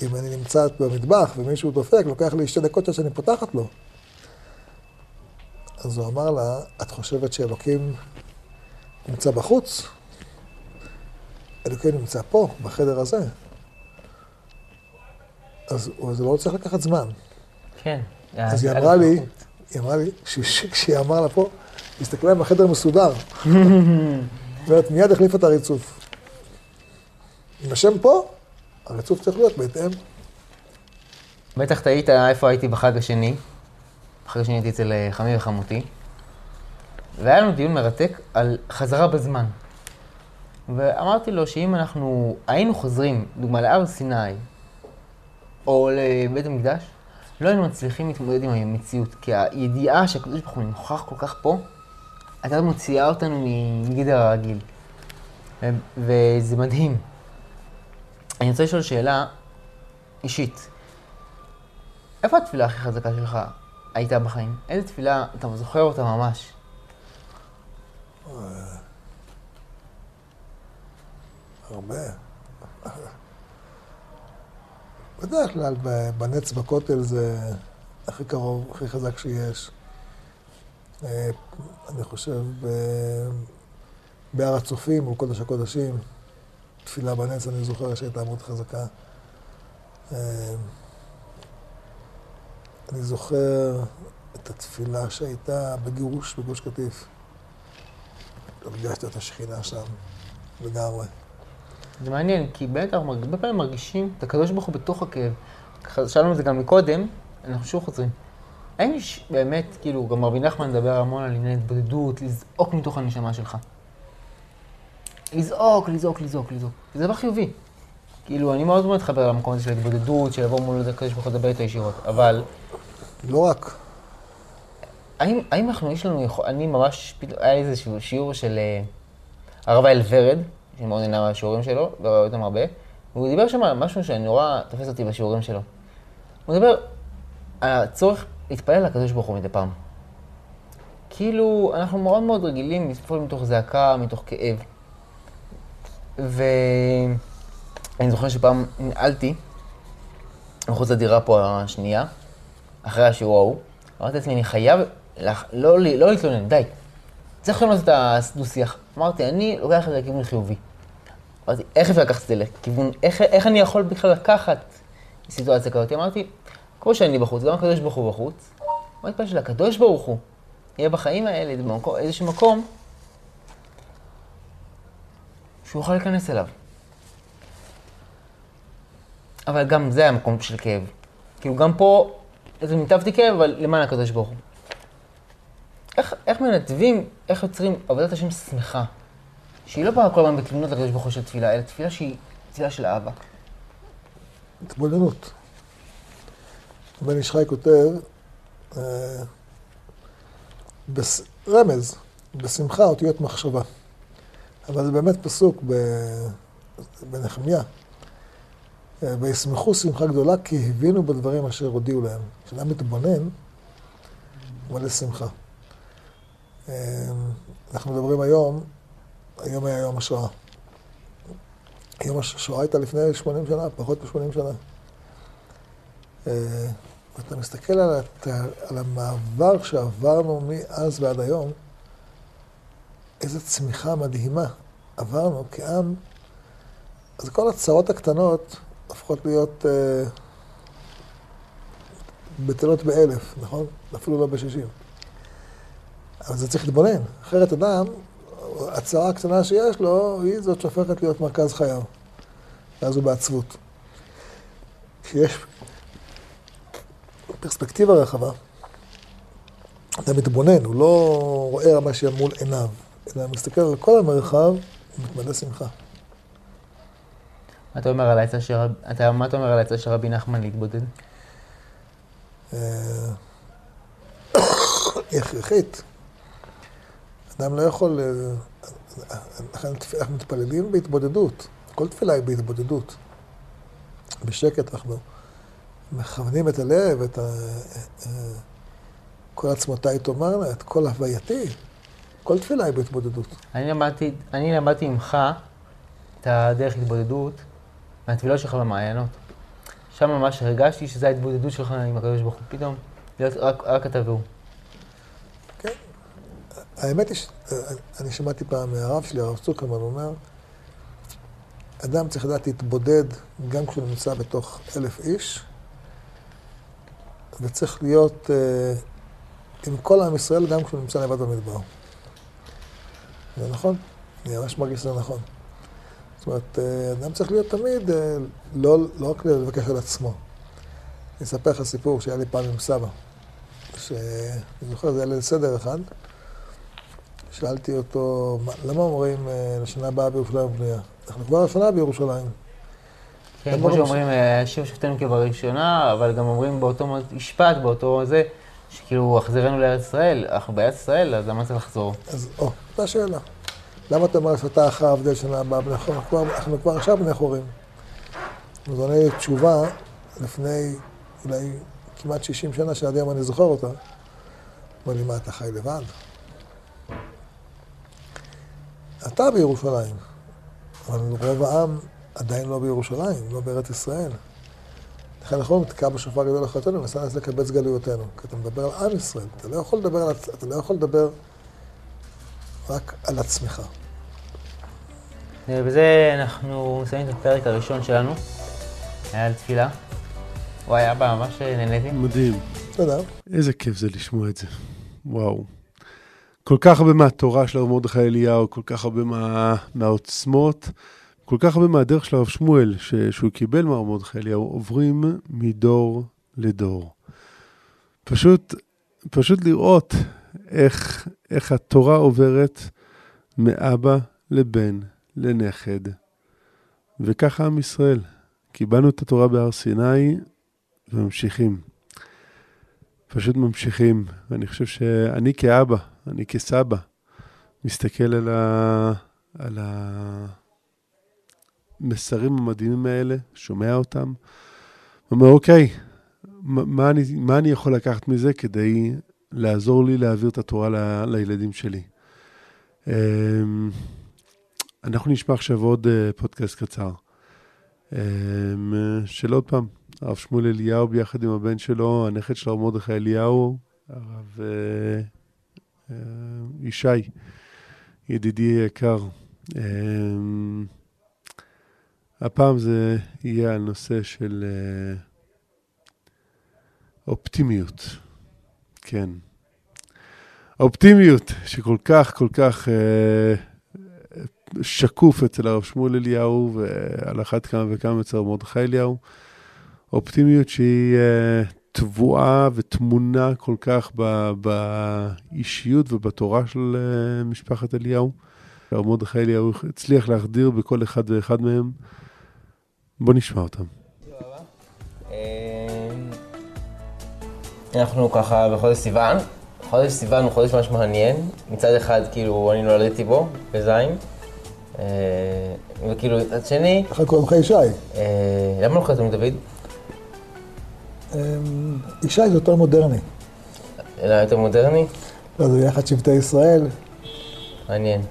אם אני נמצא במטבח ומישהו דופק, לוקח לי שתי דקות עד שאני פותחת לו. אז הוא אמר לה, את חושבת שאלוקים נמצא בחוץ? אלוקים נמצא פה, בחדר הזה. אז זה לא צריך לקחת זמן. כן. אז היא אמרה לי, היא אמרה לי, כשהיא אמרה לה פה, הסתכלה אם החדר מסודר. אומרת, מיד החליפה את הריצוף. אם השם פה, הריצוף צריך להיות בהתאם. בטח תהית איפה הייתי בחג השני. בחג השני הייתי אצל אה, חמי וחמותי. והיה לנו דיון מרתק על חזרה בזמן. ואמרתי לו שאם אנחנו היינו חוזרים, דוגמה להר סיני, או לבית המקדש, לא היינו מצליחים להתמודד עם המציאות. כי הידיעה שהקדוש ברוך הוא נוכח כל כך פה, הייתה מוציאה אותנו מגדר הרגיל. וזה מדהים. אני רוצה לשאול שאלה אישית. איפה התפילה הכי חזקה שלך הייתה בחיים? איזה תפילה אתה זוכר אותה ממש? הרבה. בדרך כלל בנץ בכותל זה הכי קרוב, הכי חזק שיש. אה, אני חושב בהר הצופים, מול קודש הקודשים. תפילה בנץ, אני זוכר שהייתה מאוד חזקה. אה, אני זוכר את התפילה שהייתה בגירוש בגוש קטיף. הרגשתי את השכינה שם לגמרי. זה מעניין, כי באמת אנחנו הרבה פעמים מרגישים את הקדוש ברוך הוא בתוך הכאב. שאלנו את זה גם מקודם, אנחנו שוב חוזרים. האם יש באמת, כאילו, גם רבי נחמן מדבר המון על עניין התבודדות, לזעוק מתוך הנשמה שלך. לזעוק, לזעוק, לזעוק, לזעוק. זה דבר חיובי. כאילו, אני מאוד מאוד מתחבר למקום הזה של התבודדות, של לבוא מול הקדוש ברוך הוא לדבר איתו ישירות, אבל... לא רק. האם, האם אנחנו, יש לנו, אני ממש, היה לי איזה שיעור של uh, הרב האל ורד, שאני מאוד נהנה מהשיעורים שלו, ורואה אותם הרבה, והוא דיבר שם על משהו שנורא תופס אותי בשיעורים שלו. הוא דיבר על הצורך להתפלל לקדוש ברוך הוא מדי פעם. כאילו, אנחנו מאוד מאוד רגילים לפעול מתוך זעקה, מתוך כאב. ואני זוכר שפעם ננעלתי מחוץ לדירה פה השנייה, אחרי השיעור ההוא, אמרתי לעצמי, אני חייב לח... לא, לא, לא להתלונן, די. צריך לעשות את הדו-שיח. אמרתי, אני לוקח את זה לכיוון חיובי. אמרתי, איך אפשר לקחת את זה לכיוון, איך, איך אני יכול בכלל לקחת סיטואציה כזאת, אמרתי, כמו שאני בחוץ, גם הקדוש ברוך הוא בחוץ, מה התפעל של הקדוש ברוך הוא יהיה בחיים האלה, במקום, איזשהו מקום, שהוא יוכל להיכנס אליו. אבל גם זה היה מקום של כאב. כאילו, גם פה, איזה מיטבתי כאב, אבל למען הקדוש ברוך הוא. איך, איך מנתבים, איך יוצרים עבודת השם שמחה? שהיא לא באה כל הזמן בתלונות לקדוש ברוך הוא של תפילה, אלא תפילה שהיא תפילה של אהבה. התבוננות. בן איש חי כותב, אה. רמז, בשמחה אותיות מחשבה. אבל זה באמת פסוק. בנחמיה. אה, וישמחו שמחה גדולה כי הבינו בדברים אשר הודיעו להם. כשאדם מתבונן, הוא מלא שמחה. אה, אנחנו מדברים היום, היום היה יום השואה. יום השואה הייתה לפני 80 שנה, פחות מ-80 שנה. אה, ואתה מסתכל על, הת... על המעבר שעברנו מאז ועד היום, איזו צמיחה מדהימה עברנו כעם. אז כל הצרות הקטנות הופכות להיות אה, בטלות באלף, נכון? אפילו לא בשישים. אבל זה צריך להתבונן. אחרת אדם, הצרה הקטנה שיש לו, היא זאת שהופכת להיות מרכז חייו. ואז הוא בעצבות. כשיש פרספקטיבה רחבה, אתה מתבונן, הוא לא רואה מה שמול עיניו, אלא מסתכל על כל המרחב, מתמלא שמחה. מה אתה אומר על העצה של, רב... אתה, מה אתה אומר על העצה של רבי נחמן להתבודד? אה, היא הכרחית. אדם לא יכול... אה, אנחנו מתפללים בהתבודדות. כל תפילה היא בהתבודדות. בשקט אנחנו מכוונים את הלב, את ה... אה, כל עצמותיי תאמרנה, את כל הווייתי. כל תפילה היא בהתבודדות. אני למדתי, אני למדתי ממך את הדרך התבודדות מהתפילות שלך במעיינות. שם ממש הרגשתי שזו ההתבודדות שלך עם הקדוש ברוך הוא. פתאום, להיות רק, רק אתה והוא. האמת היא, אני שמעתי פעם מהרב שלי, הרב צוקרמן, אומר, אדם צריך לדעת להתבודד גם כשהוא נמצא בתוך אלף איש, וצריך להיות uh, עם כל עם ישראל גם כשהוא נמצא לבד במדבר. זה נכון? אני ממש מרגיש שזה נכון. זאת אומרת, אה, אדם צריך להיות תמיד, אה, לא, לא רק לבקש על עצמו. אני אספר לך סיפור שהיה לי פעם עם סבא, שאני זוכר, זה היה ליל סדר אחד. שאלתי אותו, למה אומרים לשנה הבאה בירושלים בנויה? אנחנו כבר השנה בירושלים. כן, כמו שאומרים, השם שופטנו כבראשונה, אבל גם אומרים באותו משפט, באותו זה, שכאילו, החזרנו לארץ ישראל, אנחנו בארץ ישראל, אז למה צריך לחזור? אז, או, זו השאלה. למה אתה אומר שאתה אחר הבדל שנה הבאה? אנחנו כבר עכשיו בני חורים. אז עונה לי תשובה לפני אולי כמעט 60 שנה, שעד היום אני זוכר אותה. אמר לי, מה, אתה חי לבד? אתה בירושלים, אבל רוב העם עדיין לא בירושלים, לא בארץ ישראל. לכן אנחנו אומרים, תקע בשופר גדול אחריתנו ונסע נס לקבץ גלויותינו. כי אתה מדבר על עם ישראל, אתה לא יכול לדבר, על, אתה לא יכול לדבר רק על עצמך. ובזה אנחנו מסיימים את הפרק הראשון שלנו, היה על תפילה. וואי, אבא, ממש נהניתי. מדהים. תודה. איזה כיף זה לשמוע את זה. וואו. כל כך הרבה מהתורה של הרב מרדכי אליהו, כל כך הרבה מה, מהעוצמות, כל כך הרבה מהדרך של הרב שמואל, ש, שהוא קיבל מהרב מרדכי אליהו, עוברים מדור לדור. פשוט, פשוט לראות איך, איך התורה עוברת מאבא לבן, לנכד, וככה עם ישראל. קיבלנו את התורה בהר סיני וממשיכים. פשוט ממשיכים. ואני חושב שאני כאבא, אני כסבא, מסתכל על, ה... על המסרים המדהימים האלה, שומע אותם, ואומר, אוקיי, מה אני, מה אני יכול לקחת מזה כדי לעזור לי להעביר את התורה ל... לילדים שלי? אמ, אנחנו נשמע עכשיו עוד אה, פודקאסט קצר. אמ, של עוד פעם, הרב שמואל אליהו ביחד עם הבן שלו, הנכד של הרב מרדכי אליהו, הרב אה, ישי, ידידי יקר. אמ, הפעם זה יהיה על נושא של אופטימיות, כן. האופטימיות שכל כך, כל כך אה, שקוף אצל הרב שמואל אליהו, ועל אחת כמה וכמה אצל מרדכי אליהו. אופטימיות שהיא אה, טבועה וטמונה כל כך ב, באישיות ובתורה של אה, משפחת אליהו. הרב מרדכי אליהו הצליח להחדיר בכל אחד ואחד מהם. בוא נשמע אותם. אנחנו ככה בחודש סיוון, חודש סיוון הוא חודש ממש מעניין, מצד אחד כאילו אני נולדתי בו, בזין, אה, וכאילו מצד שני... איך קוראים לך ישי? אה, למה לא קוראים דוד? ישי זה יותר מודרני. אלא יותר מודרני? לא, זה יחד שבטי ישראל. מעניין.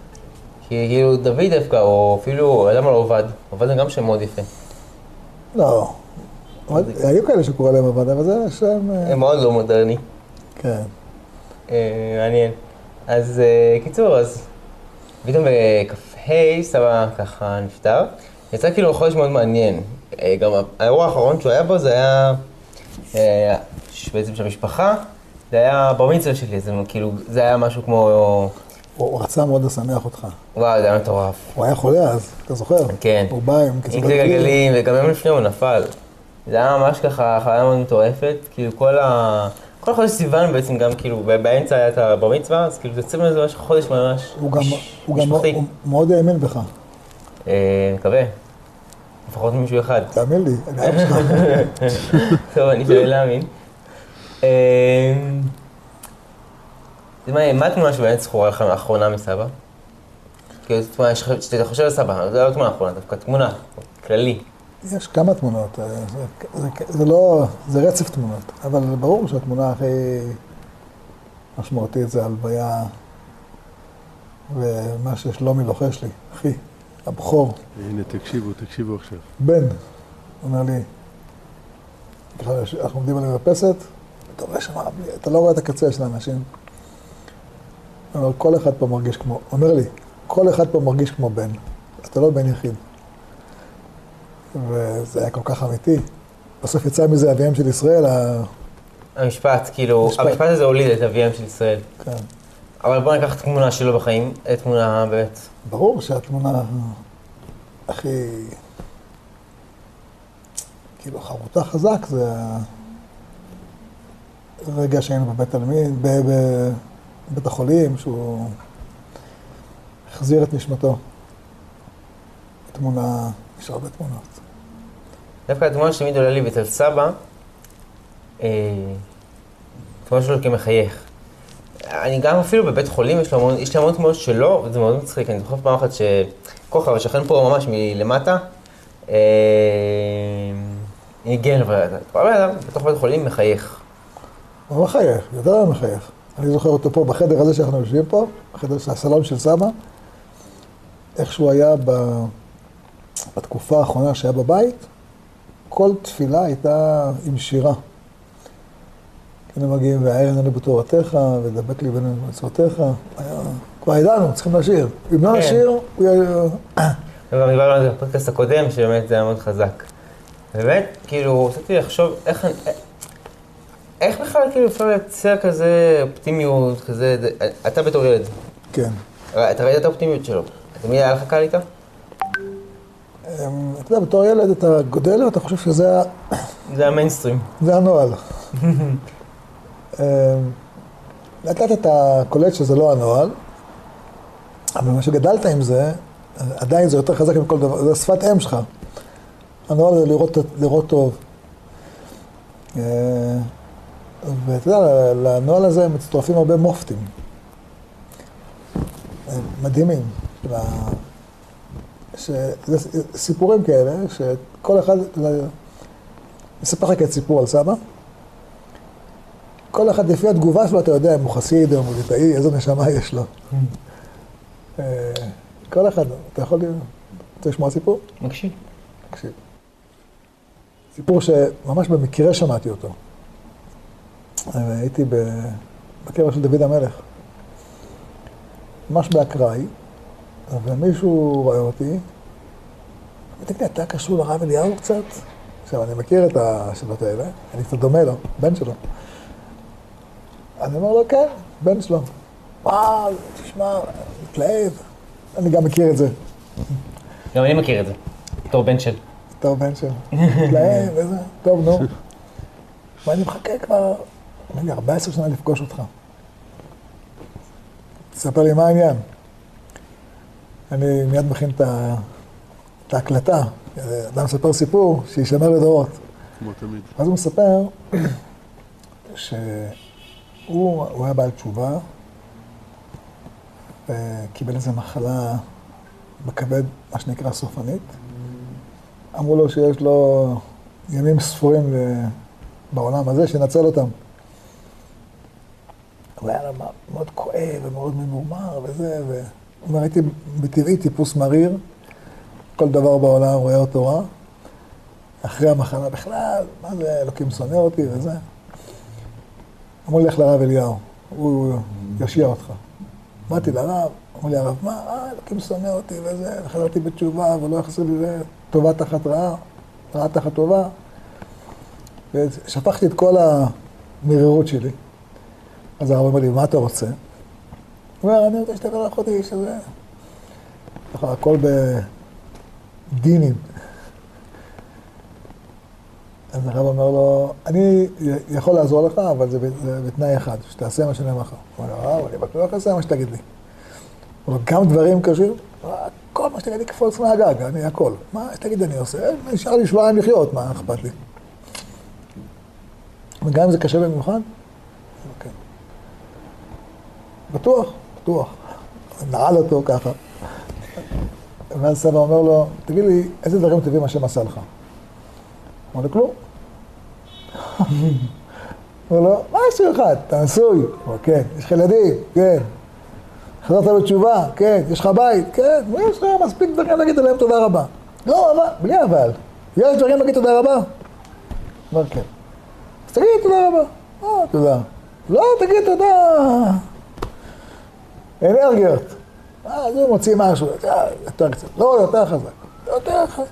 כי כאילו דוד דווקא, או אפילו, למה לא עובד? עובד זה גם שם מאוד יפה. לא. היו כאלה שקורא להם עבד, אבל זה שם... אה, הם מאוד לא מודרני. כן. מעניין. אז קיצור, אז פתאום בכ"ה סבא ככה נפטר. יצא כאילו חודש מאוד מעניין. גם האירוע האחרון שהוא היה בו זה היה אה, בעצם של המשפחה, זה היה בר מצווה שלי, זה כאילו, זה היה משהו כמו... הוא רצה מאוד לשמח אותך. וואו, זה היה מטורף. הוא היה חולה אז, אתה זוכר? כן. הוא בא עם כיסא גלגלים, וגם יום לפני הוא נפל. זה היה ממש ככה חוויה מאוד מטורפת, כאילו כל ה... כל חודש סיוון בעצם גם כאילו, באמצע היה את הבר מצווה, אז כאילו זה יוצא ממנו ממש חודש ממש משפחתי. הוא גם מאוד האמין בך. אה, מקווה. לפחות מישהו אחד. תאמין לי, אני אבא שלך. טוב, אני שואל להאמין. אמ, מה התמונה שבאמת זכורה לך לאחרונה מסבא? כאילו, שאתה חושב על סבא, זה לא תמונה אחרונה, דווקא תמונה, כללי. יש כמה תמונות, אה, זה לא, זה רצף תמונות, אבל ברור שהתמונה הכי משמעותית זה הלוויה ומה ששלומי לוחש לי, אחי. הבכור. הנה, תקשיבו, תקשיבו עכשיו. בן, אומר לי, אנחנו עומדים על המרפסת, אתה רואה שם, אתה לא רואה את הקצה של האנשים. אומר, כל אחד פה מרגיש כמו, אומר לי, כל אחד פה מרגיש כמו בן, אתה לא בן יחיד. וזה היה כל כך אמיתי. בסוף יצא מזה אביהם של ישראל. המשפט, כאילו, המשפט הזה הוליד את אביהם של ישראל. כן. אבל בוא ניקח תמונה שלו בחיים, תמונה באמת. ברור שהתמונה הכי, כאילו, חרוטה חזק זה הרגע שהיינו בבית עלמין, בבית החולים, שהוא החזיר את נשמתו. תמונה, יש הרבה תמונות. דווקא התמונה שתמיד עולה לי אצל סבא, אה, תמונה שלו כמחייך. אני גם אפילו בבית חולים, יש, לי המון תמונות שלו, וזה מאוד מצחיק, אני זוכר פעם אחת שכוכב, השכן פה ממש מלמטה, הגיע לברדת, כל בן אדם בתוך בית חולים מחייך. הוא מחייך, יותר מחייך. אני זוכר אותו פה בחדר הזה שאנחנו יושבים פה, בחדר של הסלון של סבא, איך שהוא היה ב... בתקופה האחרונה שהיה בבית, כל תפילה הייתה עם שירה. היינו מגיעים, והערן לנו בתורתך, ודבק לי בינינו במצוותיך. כבר ידענו, צריכים לשיר. אם לא כן. נשיר, הוא יהיה... וגם דיברנו על זה בפודקאסט הקודם, שבאמת זה היה מאוד חזק. באמת, כאילו, רציתי לחשוב איך... איך בכלל כאילו אפשר לייצר כזה אופטימיות, כזה... אתה בתור ילד. כן. אתה ראית את האופטימיות שלו. תמיד היה לך קל איתה? אמ, אתה יודע, בתור ילד אתה גודל ואתה חושב שזה ה... זה המיינסטרים. זה הנוהל. אמ, לאט לאט אתה קולט שזה לא הנוהל, אבל מה שגדלת עם זה, עדיין זה יותר חזק מכל דבר, זה שפת אם שלך. הנוהל זה לראות, לראות טוב. אמ, ואתה יודע, לנוהל הזה מצטרפים הרבה מופתים. מדהימים. סיפורים כאלה, שכל אחד, אני אספר לך את סיפור על סבא. כל אחד לפי התגובה שלו, אתה יודע אם הוא חסיד או מוליטאי, איזו נשמה יש לו. אה, כל אחד, אתה יכול... רוצה לשמוע סיפור? מקשיב. מקשיב. סיפור שממש במקרה שמעתי אותו. אה, הייתי בקבר של דוד המלך. ממש באקראי, ומישהו רואה אותי, אמרתי, אתה קשור לרב אליהו קצת? עכשיו, אני מכיר את השאלות האלה, אני קצת דומה לו, בן שלו. אני אומר לו, כן, בן שלו. וואו, תשמע, מתלהב. אני גם מכיר את זה. גם אני מכיר את זה, בתור בן של. טוב, בן שלו. מתלהב, וזה, טוב, נו. ואני מחכה כבר, אומר לי, 14 שנה לפגוש אותך. תספר לי מה העניין. אני מיד מכין את ההקלטה. אדם מספר סיפור שישמר לדורות. כמו תמיד. אז הוא מספר שהוא הוא היה בעל תשובה וקיבל איזו מחלה בכבד, מה שנקרא סופנית. אמרו לו שיש לו ימים ספורים בעולם הזה, שינצל אותם. הוא היה מאוד כואב ומאוד ממורמר וזה, והוא אומר, הייתי בטבעי טיפוס מריר, כל דבר בעולם רואה אותו רע. אחרי המחלה בכלל, מה זה, אלוקים שונא אותי וזה. אמרו לי, לך לרב אליהו, הוא יושיע אותך. באתי לרב, אמרו לי, הרב, מה, אה, אלוקים שונא אותי וזה, וחזרתי בתשובה, ולא יחזיר לי זה, טובה תחת רעה, רעה תחת טובה. ושפכתי את כל המרירות שלי. אז הרב אמר לי, מה אתה רוצה? הוא אומר, אני רוצה שתבוא לאחותי, שזה... הכל בדינים. אז הרב אומר לו, אני יכול לעזור לך, אבל זה, בתנאי אחד, שתעשה מה שאני אומר לך. הוא אומר לו, הרב, אני בטוח אעשה מה שתגיד לי. הוא אומר, גם דברים קשים, כל מה שתגיד לי קפוץ מהגג, אני הכל. מה שתגיד אני עושה, נשאר לי שבועיים לחיות, מה אכפת לי? וגם אם זה קשה במיוחד, כן. בטוח, בטוח. נעל אותו ככה. ואז סבא אומר לו, תגיד לי, איזה דברים טובים השם עשה לך? אמר לו, כלום. אמר לו, עשו לך? אתה נשוי? כן. יש לך ילדים? כן. חזרת בתשובה? כן. יש לך בית? כן. יש לך מספיק דברים להגיד עליהם תודה רבה. לא, אבל, בלי אבל. יש דברים להגיד תודה רבה? אמר, כן. אז תגיד תודה רבה. אה, תודה. לא, תגיד תודה. אנרגיות. אז הוא מוציא משהו, יותר קצת. לא, יותר חזק. יותר חזק.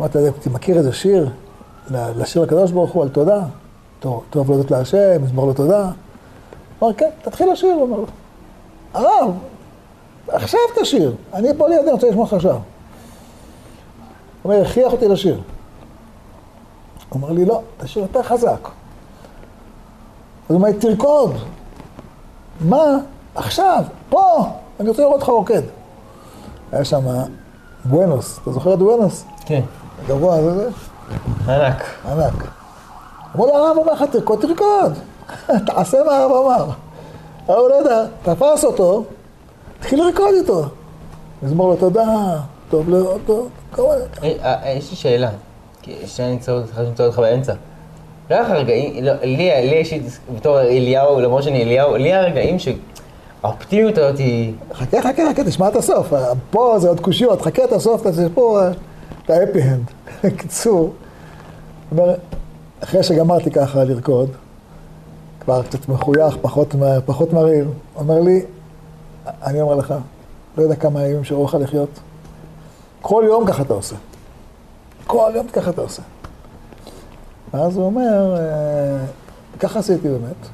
אמרת, אתה מכיר איזה שיר? לשיר לקדוש ברוך הוא על תודה? טוב, להודות להשם, מזמור לו תודה. אמר, כן, תתחיל לשיר, הוא אומר לו. הרב, עכשיו תשיר. אני פה לידי, רוצה לשמוע לך עכשיו. הוא אומר, הכריח אותי לשיר. הוא אמר לי, לא, תשיר יותר חזק. אז הוא אומר, תרקוד. מה? עכשיו, פה, אני רוצה לראות אותך רוקד. היה שם בואנוס, אתה זוכר את בואנוס? כן. גבוה, זה זה? ענק. ענק. אמרו לו, הרב אומר לך, תרקוד, תרקוד. תעשה מה הרב אמר. הרב לא יודע, תפס אותו, התחיל לרקוד איתו. מזמור לו תודה, טוב לראות אותו, כמובן. יש לי שאלה, שאני נמצא אותך באמצע. לא היה לך רגעים, לא, לי לי אישית, בתור אליהו, למרות שאני אליהו, לי היה רגעים שהאופטימיות הזאת היא... חכה, חכה, חכה, תשמע את הסוף. פה זה עוד קושיות, חכה את הסוף, זה פה את האפי הנד. קיצור, אומר, אחרי שגמרתי ככה לרקוד, כבר קצת מחוייך, פחות, פחות מריר, אומר לי, אני אומר לך, לא יודע כמה ימים שראו לך לחיות. כל יום ככה אתה עושה. כל יום ככה אתה עושה. ואז הוא אומר, ככה עשיתי באמת.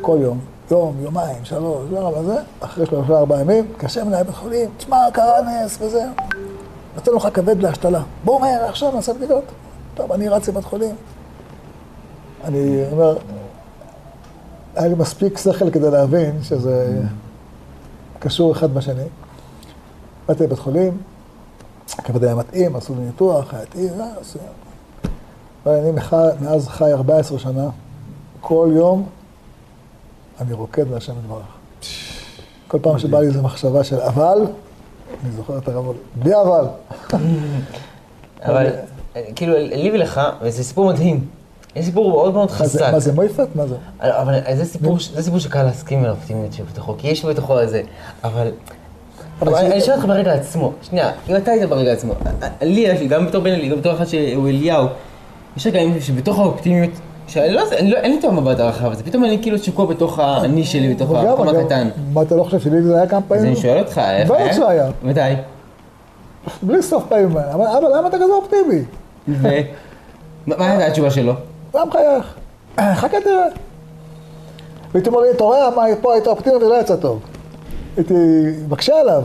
כל יום, יום, יומיים, שלוש, לא, אבל זה, אחרי שלושה ארבעה ימים, קשה מנהל בית חולים, תשמע, קרה נס וזה. נותן לך כבד להשתלה. בואו מהר, עכשיו נעשה בדיקות. טוב, אני רץ לבית חולים. אני אומר, היה לי מספיק שכל כדי להבין שזה קשור אחד בשני. באתי לבית חולים, הכבד היה מתאים, עשו לי ניתוח, היה טעים, עשו... אני מאז חי 14 שנה, כל יום אני רוקד להשם יתברך. כל פעם שבא לי איזו מחשבה של אבל, אני זוכר את הרב, בלי אבל. אבל כאילו, לי ולך, וזה סיפור מדהים. יש סיפור מאוד מאוד חזק. מה זה מויפת? מה זה? אבל זה סיפור, זה שקל להסכים על האופטימיות שבתוכו, כי יש בתוכו איזה, אבל... אבל אני שואל אותך ברגע עצמו, שנייה, אם אתה היית ברגע עצמו, לי יש לי, גם בתור בן אלי, גם בתור אחד שהוא אליהו, יש רגעים שבתוך האופטימיות, שאני לא, אין לי את המבט הרחב הזה, פתאום אני כאילו שקוע בתוך האני שלי, בתוך המקום הקטן. מה אתה לא חושב שלי זה היה כמה פעמים? אז אני שואל אותך, איך היה? בטח שהיה. מתי? בלי סוף פעמים, אבל למה אתה כזה אופטימי? ו... מה הייתה התשובה שלו? היה מחייך. חכה תראה. והייתי אומר לי, אתה רואה, מה, פה היית אופטימי ולא יצא טוב. הייתי מקשה עליו.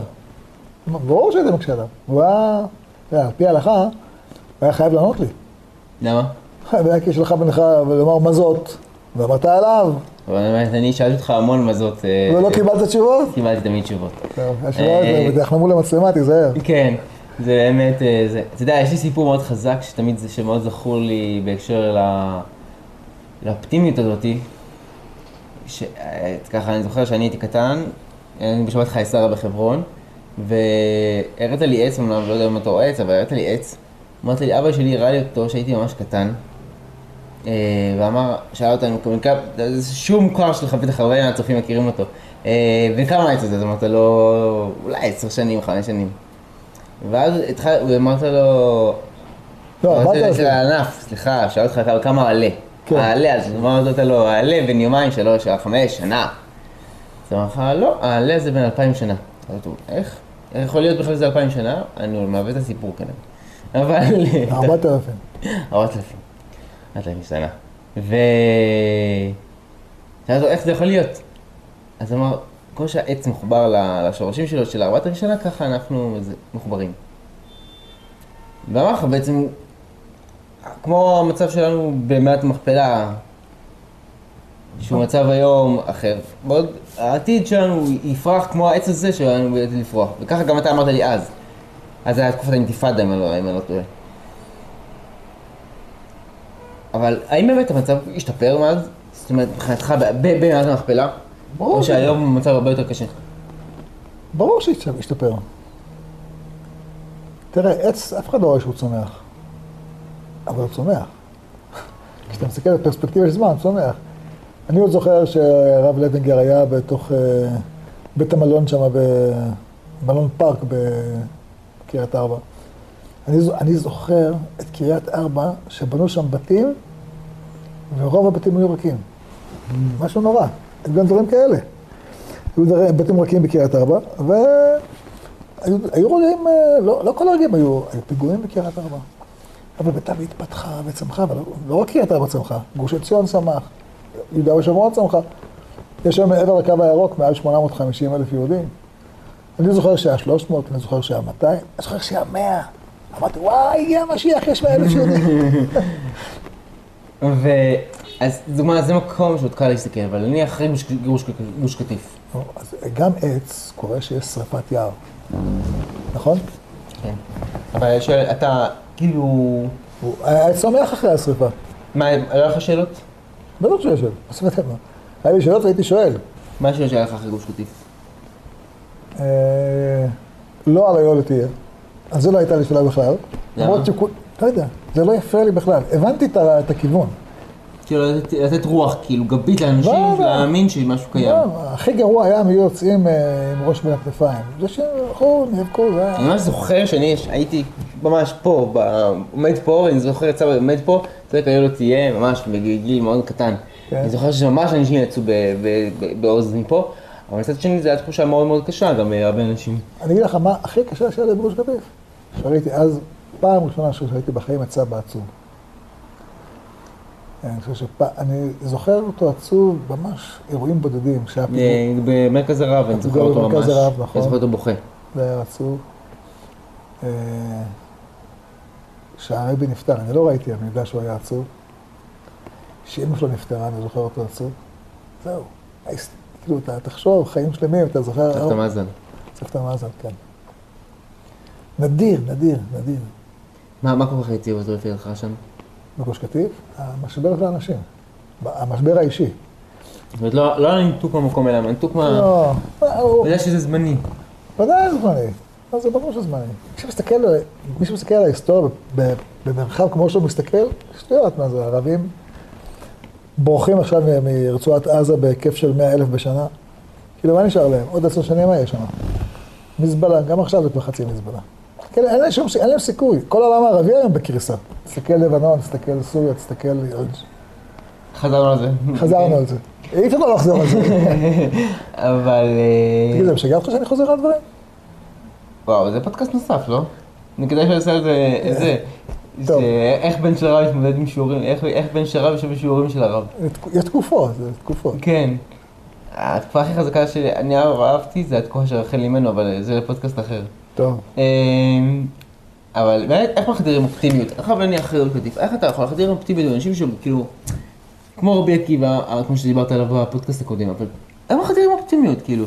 ברור שהייתי מקשה עליו. הוא היה, על פי ההלכה, הוא היה חייב לענות לי. למה? והיה כי יש לך בינך ולומר מה זאת, ואמרת עליו, אבל אני שאלתי אותך המון מזות. אה, ולא קיבלת תשובות. קיבלתי תמיד תשובות. השאלה הזאת, אנחנו מול המצלמה, תיזהר. כן, זה באמת, אה, אתה יודע, יש לי סיפור מאוד חזק, שתמיד זה שמאוד זכור לי בהקשר. לאופטימיות הזאתי, שככה אני זוכר שאני הייתי קטן, אני בשבת חייסרה בחברון, והראית לי עץ, אמנם לא יודע אם אותו עץ, אבל הראית לי עץ, אמרת לי, אבא שלי הראה לי אותו כשהייתי ממש קטן, אה, ואמר, שאל אותנו, זה שום מוכר שלך, בטח הרבה מהצופים מכירים אותו, אה, וכמה העץ הזה? אז אמרת לו, אולי עשר שנים, חמש שנים. ואז התחל, אמרת לו, לא, אמרת לו, של זה. הענף, סליחה, שאל אותך כמה- כמה העלה. כן. אז אמרת לו, העלה בין יומיים, שלוש, חמש, שנה. אז אמר לך, לא, העלה זה בין אלפיים שנה. אמרתי לו, איך? איך יכול להיות בכלל שזה אלפיים שנה? אני מעוות את הסיפור כנראה. אבל... ארבעת אלפים. ארבעת אלפים. ארבעת אלפים שנה. ו... שאלתי אותו, איך זה יכול להיות? אז אמר, כמו שהעץ מחובר לשורשים שלו של ארבעת שנה, ככה אנחנו מחוברים. ואמר לך בעצם, כמו המצב שלנו במעט מכפלה, שהוא מצב היום אחר. בעוד העתיד שלנו יפרח כמו העץ הזה שלנו בעתיד לפרוח. וככה גם אתה אמרת לי אז. אז זה היה תקופת האינתיפאדה, אם אני לא- לא טועה. אבל האם באמת המצב השתפר מאז? זאת אומרת, מבחינתך ב- ב- במעט המכפלה? ברור או שהיום המצב הרבה יותר קשה? ברור שהשתפר. תראה, עץ, אף אחד לא רואה שהוא צומח. אבל הוא צומח. כשאתה מסתכל בפרספקטיבה של זמן, הוא צומח. אני עוד זוכר שהרב לוינגר היה בתוך אה, בית המלון שם, במלון פארק בקריית ארבע. אני, אני זוכר את קריית ארבע, שבנו שם בתים, ורוב הבתים היו ריקים. משהו נורא. היו גם דברים כאלה. היו דרי- בתים ריקים בקריית ארבע, והיו היו רגעים, אה, לא, לא כל הרגעים היו, היו פיגועים בקריית ארבע. אבל ביתה התפתחה וצמחה, אבל לא רק קריית ארבע צמחה, גוש עציון צמח, יהודה ושומרון צמחה. יש היום מעבר לקו הירוק מעל 850 אלף יהודים. אני זוכר שהיה 300, אני זוכר שהיה 200, אני זוכר שהיה 100. אמרתי, וואי, הגיע המשיח, יש 100 אלף יהודים. ואז דוגמא, זה מקום שעוד קל להסתכל, אבל נניח אחרי גוש- קטיף. אז גם עץ, קורה שיש שרפת יער. נכון? כן. אבל אני שואל, אתה כאילו... הוא היה צומח אחרי השרפה. מה, היה לך שאלות? בטח שיש שאלות, מה זאת אומרת מה? היה לי שאלות והייתי שואל. מה השאלות שהיה לך אחרי גוש קטיף? אה, לא על היו לתהיה. על זה לא הייתה לי שאלה בכלל. למה? למרות שכול, לא יודע, זה לא הפריע לי בכלל. הבנתי את את הכיוון. כאילו לתת- רוח, כאילו גבית לאנשים, לא, לא. להאמין שמשהו קיים. לא, הכי גרוע היה אם היו יוצאים אה, עם ראש בין הכתפיים. זה שהלכו, נאבקו, זה היה... אני ממש זוכר שאני הייתי ממש פה, עומד פה, אני זוכר יצא עומד פה, צועק היו לו תהיה, ממש בגיל מאוד קטן. כן. אני זוכר שממש אנשים יצאו בעוז מפה, אבל מצד שני זו הייתה תחושה מאוד מאוד קשה גם להרבה אנשים. אני אגיד לך מה הכי קשה שהיה לי בגוש קטיף. שראיתי אז, פעם ראשונה שראיתי בחיים את סבא עצוב. אני חושב שפעם, אני זוכר אותו עצוב, ממש אירועים בודדים, שהיה פיגוע. אה, במרכז הרב, אני זוכר אותו ממש. במרכז הרב, נכון. אני זוכר אותו בוכה. זה היה עצוב. אה, שהרבי נפטר, אני לא ראיתי, אני יודע שהוא היה עצוב. שאימא שלו נפטרה, אני זוכר אותו עצוב. זהו. כאילו, אתה תחשוב, חיים שלמים, אתה זוכר... סבתא מאזן. סבתא מאזן, כן. נדיר, נדיר, נדיר. מה מה כל כך הציב אותו לפי דעתך שם? בגוש קטיף, המשבר של האנשים. המשבר האישי. זאת אומרת, לא לא הניתוק מהמקום אלא, הניתוק מה... לא, הוא- יודע שזה זמני. ודאי זמני. לא, זה ברור שזה זמני. מי שמסתכל, על ההיסטוריה במרחב כמו שהוא מסתכל, שטויות, מה זה, ערבים בורחים עכשיו מרצועת עזה בהיקף של 100 אלף בשנה. כאילו, מה נשאר להם? עוד עשר שנים מה יש שם? מזבלה, גם עכשיו זה כבר חצי מזבלה. כן, אין להם שום, אין להם סיכוי. כל העולם הערבי היום בקריסה. תסתכל לבנון, תסתכל סוריה, תסתכל... חזרנו על זה. חזרנו על זה. אי אפשר לא לחזור על זה. אבל... אה, תגיד, זה משגע אותך שאני חוזר על דברים? וואו, זה פודקאסט נוסף, לא? אני כדאי שאני אעשה על זה... זה. איך בן של הרב מתמודד עם שיעורים, איך בן של הרב יושב בשיעורים של הרב. יש תקופות, זה תקופות. כן. התקופה הכי חזקה שאני אהבתי זה התקופה של רחל אימנו, אבל זה לפודקאסט אחר. טוב. אמ, אבל באמת, איך מחדירים אופטימיות? איך אבל אני אחראי קטיף? איך אתה יכול להחדיר אופטימיות לאנשים שהם כאילו, כמו רבי עקיבא, אה, כמו שדיברת עליו בפודקאסט הקודם, אבל איך מחדירים אופטימיות, כאילו?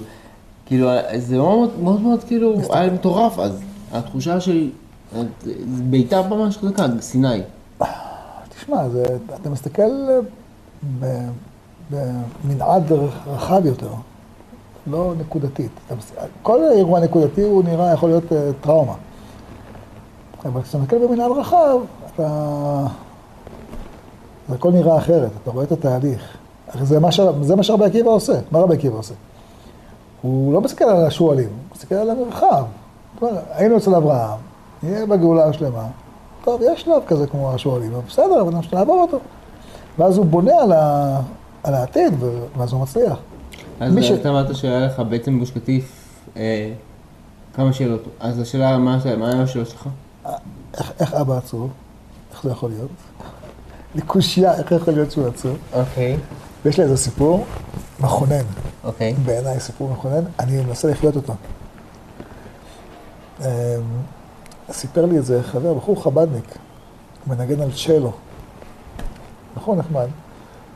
כאילו, זה מאוד מאוד מאוד כאילו, היה מטורף אז. התחושה של בעיטה ממש חזקה, סיני. תשמע, זה, אתה מסתכל אה, במנעד רחב יותר, לא נקודתית. כל אירוע נקודתי הוא נראה, יכול להיות אה, טראומה. אבל כשאתה מסתכל במנעד רחב, אתה... זה הכל נראה אחרת, אתה רואה את התהליך. זה מה, ש... זה מה שרבי עקיבא עושה. מה רבי עקיבא עושה? הוא לא מסתכל על השועלים, הוא מסתכל על המרחב. היינו אצל אברהם, נהיה בגאולה השלמה. טוב, יש שלב כזה כמו השועלים, אבל בסדר, אבל נעבור אותו. ואז הוא בונה על, ה... על העתיד, ואז הוא מצליח. אז ש- אתה אמרת שהיה לך בעצם גוש קטיף אה, כמה שאלות. אז השאלה, מה מה היה השאלות שלך? איך, איך אבא עצוב? איך זה יכול להיות? לי קושייה, איך יכול להיות שהוא עצוב? אוקיי. ויש לי איזה סיפור מכונן, אוקיי. בעיניי סיפור מכונן, אני מנסה לחיות אותו. אמ, סיפר לי איזה חבר, בחור חבדניק, מנגן על צ'לו. נכון, נחמד.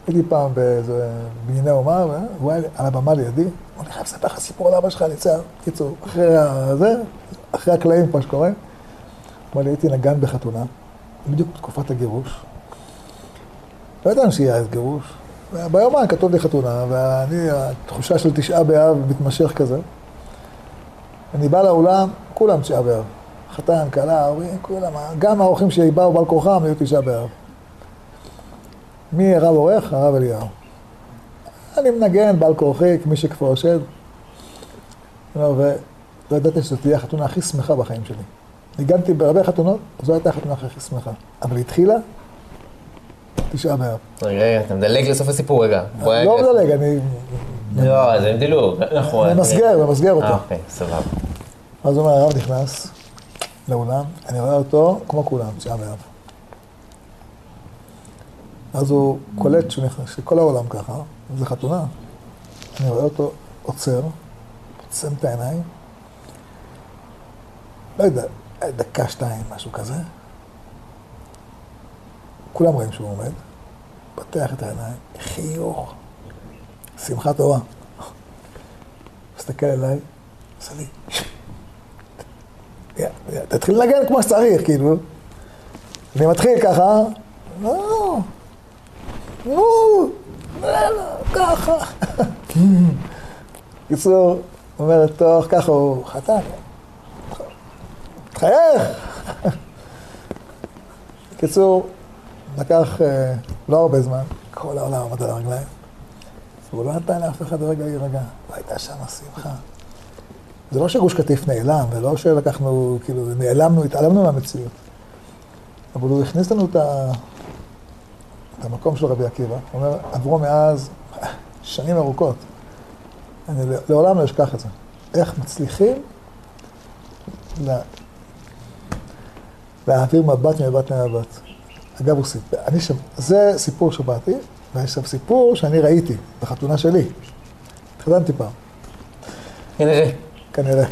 הייתי פעם באיזה בנייני אומה, והוא היה על הבמה לידי, הוא חייב לספר לך סיפור על אבא שלך, אני צריך, קיצור, אחרי הזה, אחרי הקלעים, כמו שקורה. אמר לי, הייתי נגן בחתונה, בדיוק בתקופת הגירוש. לא ידענו שיהיה אז גירוש. ביומן כתוב לי חתונה, ואני, התחושה של תשעה באב מתמשך כזה. אני בא לאולם, כולם תשעה באב. חתן, כלה, ההורים, כולם, גם האורחים שבאו בעל כורחם היו תשעה באב. מי הרב עורך? הרב אליהו. אני מנגן, בעל כורחי, כמי שכפו השד. לא, ולא ידעתי שזו תהיה החתונה הכי שמחה בחיים שלי. ניגנתי בהרבה חתונות, זו הייתה החתונה הכי שמחה. אבל היא התחילה, תשעה באב. רגע, רגע, אתה מדלג לסוף הסיפור רגע. בוא לא. מדלג, אני לא, זה דילוג. נכון. ממסגר, ממסגר אותו. אה, אוקיי, סבבה. אז הוא אומר, הרב נכנס לאולם, אני רואה אותו כמו כולם, תשעה באב. אז הוא קולט שכל העולם ככה, זה חתונה. אני רואה אותו עוצר, עוצם את העיניים, לא יודע, דקה, שתיים, משהו כזה. כולם רואים שהוא עומד, פותח את העיניים, חיוך, שמחה טובה. מסתכל אליי, עושה לי, תתחיל לנגן כמו שצריך, כאילו. אני מתחיל ככה, לא, ככה. קיצור, אומרת, טוב, ככה הוא חתן. תחייך. קיצור, לקח אה, לא הרבה זמן, כל העולם עמד על הרגליים. והוא לא נתן לאף אחד רגע להירגע. והייתה שם שמחה. זה לא שגוש קטיף נעלם, ולא שלקחנו, כאילו, נעלמנו, התעלמנו מהמציאות. אבל הוא הכניס לנו את, ה... את המקום של רבי עקיבא. הוא אומר, עברו מאז שנים ארוכות. אני לעולם לא אשכח את זה. איך מצליחים לה... להעביר מבט ממבט למבט. אגב, הוא סיפר, אני שם, זה סיפור שבאתי, ויש שם סיפור שאני ראיתי בחתונה שלי. התחתנתי פעם. כנראה. כנראה.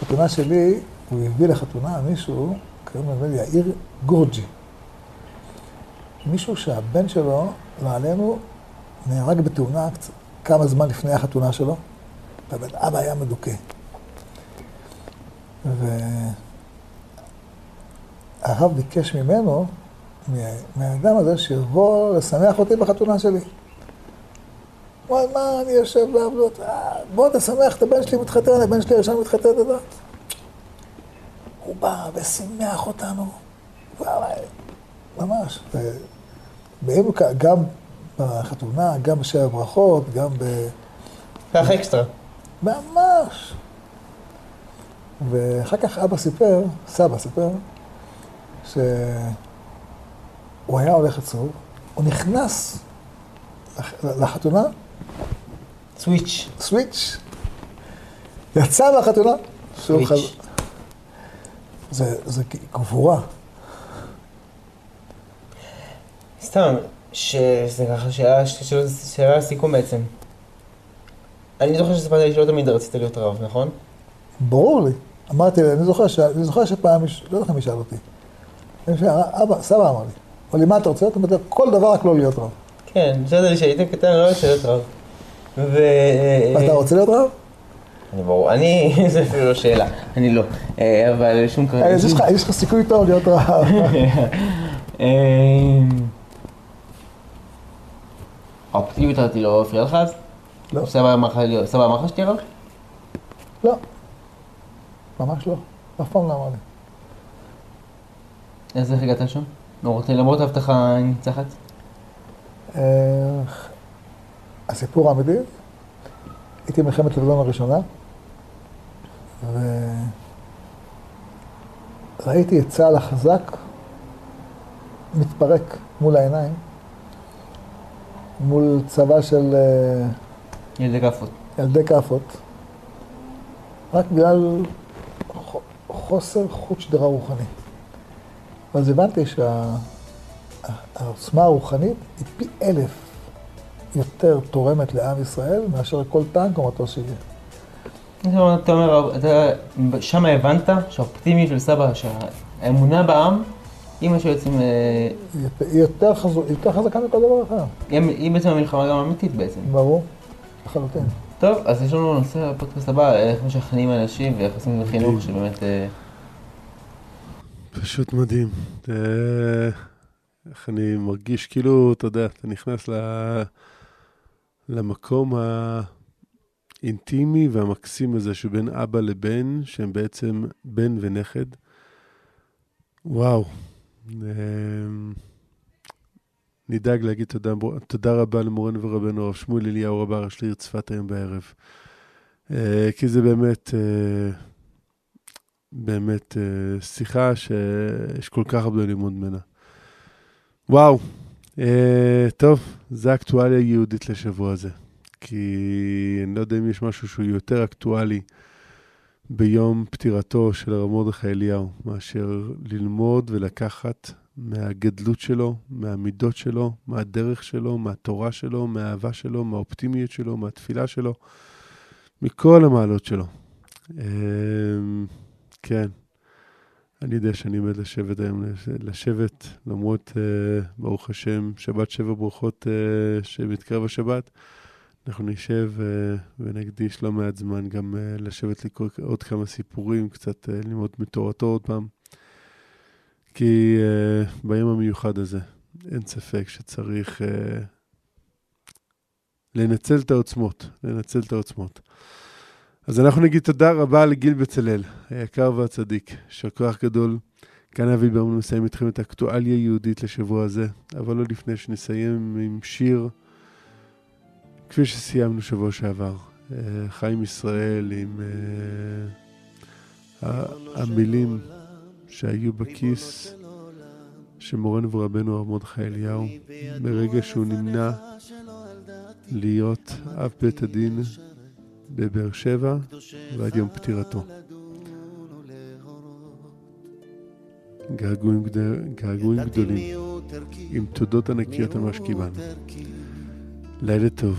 חתונה שלי, הוא הביא לחתונה מישהו, קוראים לו יאיר גורג'י. מישהו שהבן שלו, לא עלינו, נהרג בתאונה כמה זמן לפני החתונה שלו, והבן אבא היה מדוכא. והרב ביקש ממנו, מה- מהאדם הזה, שיבוא לשמח אותי בחתונה שלי. הוא אמר, מה, אני יושב בעבודות, "אה, בוא תשמח את הבן שלי מתחתן, הבן שלי הראשון מתחתן, אתה. הוא בא ושימח אותנו, ממש. כ- גם בחתונה, גם בשבע ברכות, גם ב... קח אקסטרה. ממש. ואחר כך אבא סיפר, סבא סיפר, שהוא היה הולך עצוב, הוא נכנס לח- לחתונה, סוויץ'. סוויץ', יצא מהחתונה, סוויץ'. זה, זה גבורה, סתם, שזה ככה שאלה, שאלה- שאלה לסיכום בעצם. אני זוכר שסיפרת לי שלא תמיד רצית להיות רב, נכון? ברור לי. אמרתי, אני זוכר, ש... אני זוכר שפעם, לא יודע מי שאל אותי. אבא, סבא אמר לי. אמר לי, מה אתה רוצה? אתה אומר, כל דבר רק לא להיות רב. כן, בסדר לי שהייתי קטן, לא רוצה להיות רב. ו... ואתה רוצה להיות רב? אני ברור, אני, זה אפילו לא שאלה, אני לא. אה, אבל שום אה, יש לך- יש לך סיכוי טוב להיות רב. האופטימיות הזאת לא הפריעה לך אז? לא. סבא אמר לך שתהיה רב? לא. ממש לא. אף פעם לא אמר לי. אז איך הגעת לשם? למרות ההבטחה הניצחת? הסיפור האמיתי, הייתי במלחמת לבנון הראשונה, וראיתי את צה"ל החזק מתפרק מול העיניים, מול צבא של אה, ילדי כאפות. ילדי כאפות, רק בגלל חוסר חוט שדרה רוחני. ואז הבנתי שהעוצמה הרוחנית היא פי אלף יותר תורמת לעם ישראל מאשר כל טנק או מטוס שיהיה. אתה אומר- שם הבנת שהאופטימיות של סבא, שהאמונה בעם, היא מה שיוצאים, אה, היא יותר- חזו, יותר חזקה מכל דבר אחר. היא בעצם המלחמה גם אמיתית בעצם. ברור, לחלוטין. טוב, אז יש לנו נושא בפודקאסט הבא, איך משכנעים אנשים ואיך עושים את החינוך, שבאמת... אה, פשוט מדהים. אה, איך אני מרגיש כאילו, אתה יודע, אתה נכנס ל... למקום האינטימי והמקסים הזה שבין אבא לבן, שהם בעצם בן ונכד. וואו. אה, נדאג להגיד תודה, תודה רבה למורנו ורבנו הרב שמואל אליהו רבה הראש לעיר צפת היום בערב. אה, כי זה באמת... אה, באמת אה, שיחה שיש כל כך הרבה ללמוד ממנה. וואו, טוב, זה אקטואליה יהודית לשבוע הזה. כי אני לא יודע אם יש משהו שהוא יותר אקטואלי ביום פטירתו של הרב מרדכי אליהו, מאשר ללמוד ולקחת מהגדלות שלו, מהמידות שלו, מהדרך שלו, מהתורה שלו, מהאהבה שלו, מהאופטימיות שלו, מהתפילה שלו, מכל המעלות שלו. אה, כן, אני יודע שאני עומד לשבת היום, לשבת, למרות, uh, ברוך השם, שבת שבע ברכות uh, שמתקרב השבת. אנחנו נשב uh, ונקדיש לא מעט זמן גם uh, לשבת לקרוא עוד כמה סיפורים, קצת uh, ללמוד מתורתו עוד פעם. כי ביום המיוחד הזה, אין ספק שצריך לנצל את העוצמות, לנצל את העוצמות. אז אנחנו נגיד תודה רבה לגיל בצלאל, היקר והצדיק. יישר כוח גדול. כאן אבי ברמן מסיים איתכם את האקטואליה היהודית לשבוע הזה, אבל לא לפני שנסיים עם שיר, כפי שסיימנו שבוע שעבר. אה, חיים ישראל עם uh, המילים שהיו בכיס של מורנו ורבנו הרב מרדכי אליהו, מרגע שהוא נמנע להיות אב בית הדין בבאר שבע ועד יום פטירתו. געגועים גדולים, עם תודות ענקיות על מה שקיבלנו. לילה טוב.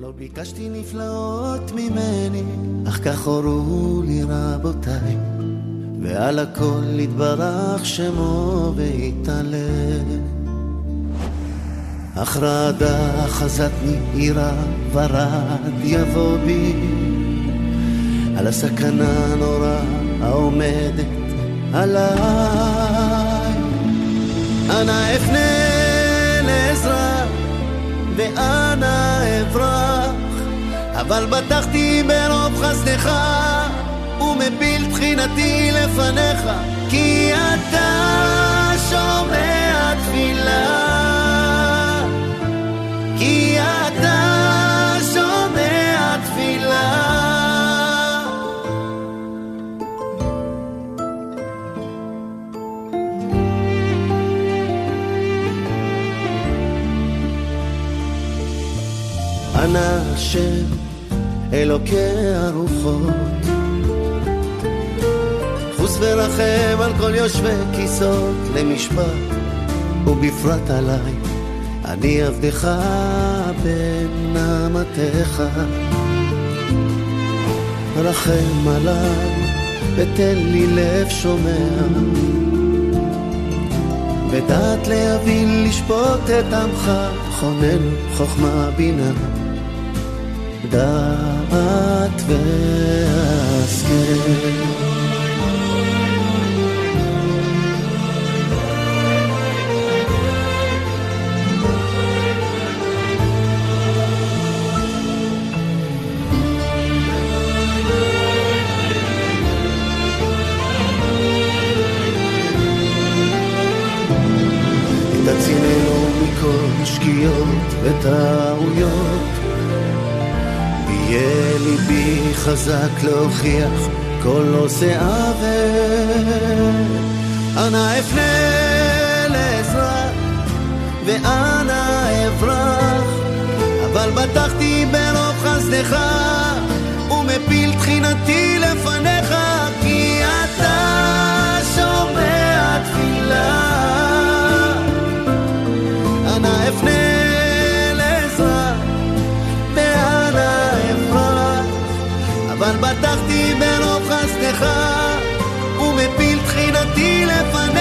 לא ביקשתי נפלאות ממני, אך כך הורו לי רבותיי, ועל הכל יתברך שמו ויתעלה. אך רעדה אחזתני עירה ורד יבוא בי על הסכנה הנוראה העומדת עליי. אנא אפנה לעזרה ואנא אברח, אבל בטחתי ברוב חסדך ומפיל תחינתי לפניך, כי אתה שומע תפילה. כי אתה אנא השם אלוקי הרוחות חוס ורחם על כל יושבי כיסאות למשפט ובפרט עליי אני עבדך בין אמתיך. רחם עליי ותן לי לב שומע. ודעת להבין לשפוט את עמך, חונן חוכמה בינה. דעת והשכל. תצילנו מכל שגיאות וטעויות. יהיה ליבי חזק להוכיח כל עושה עוול. אנא אפנה לעזרה ואנא אברח, אבל בטחתי ברוב חסדך ומפיל תחינתי לפניך, כי אתה שומע תפילה. אבל בטחתי ברוב חסדך, ומפיל תחינתי לפניך.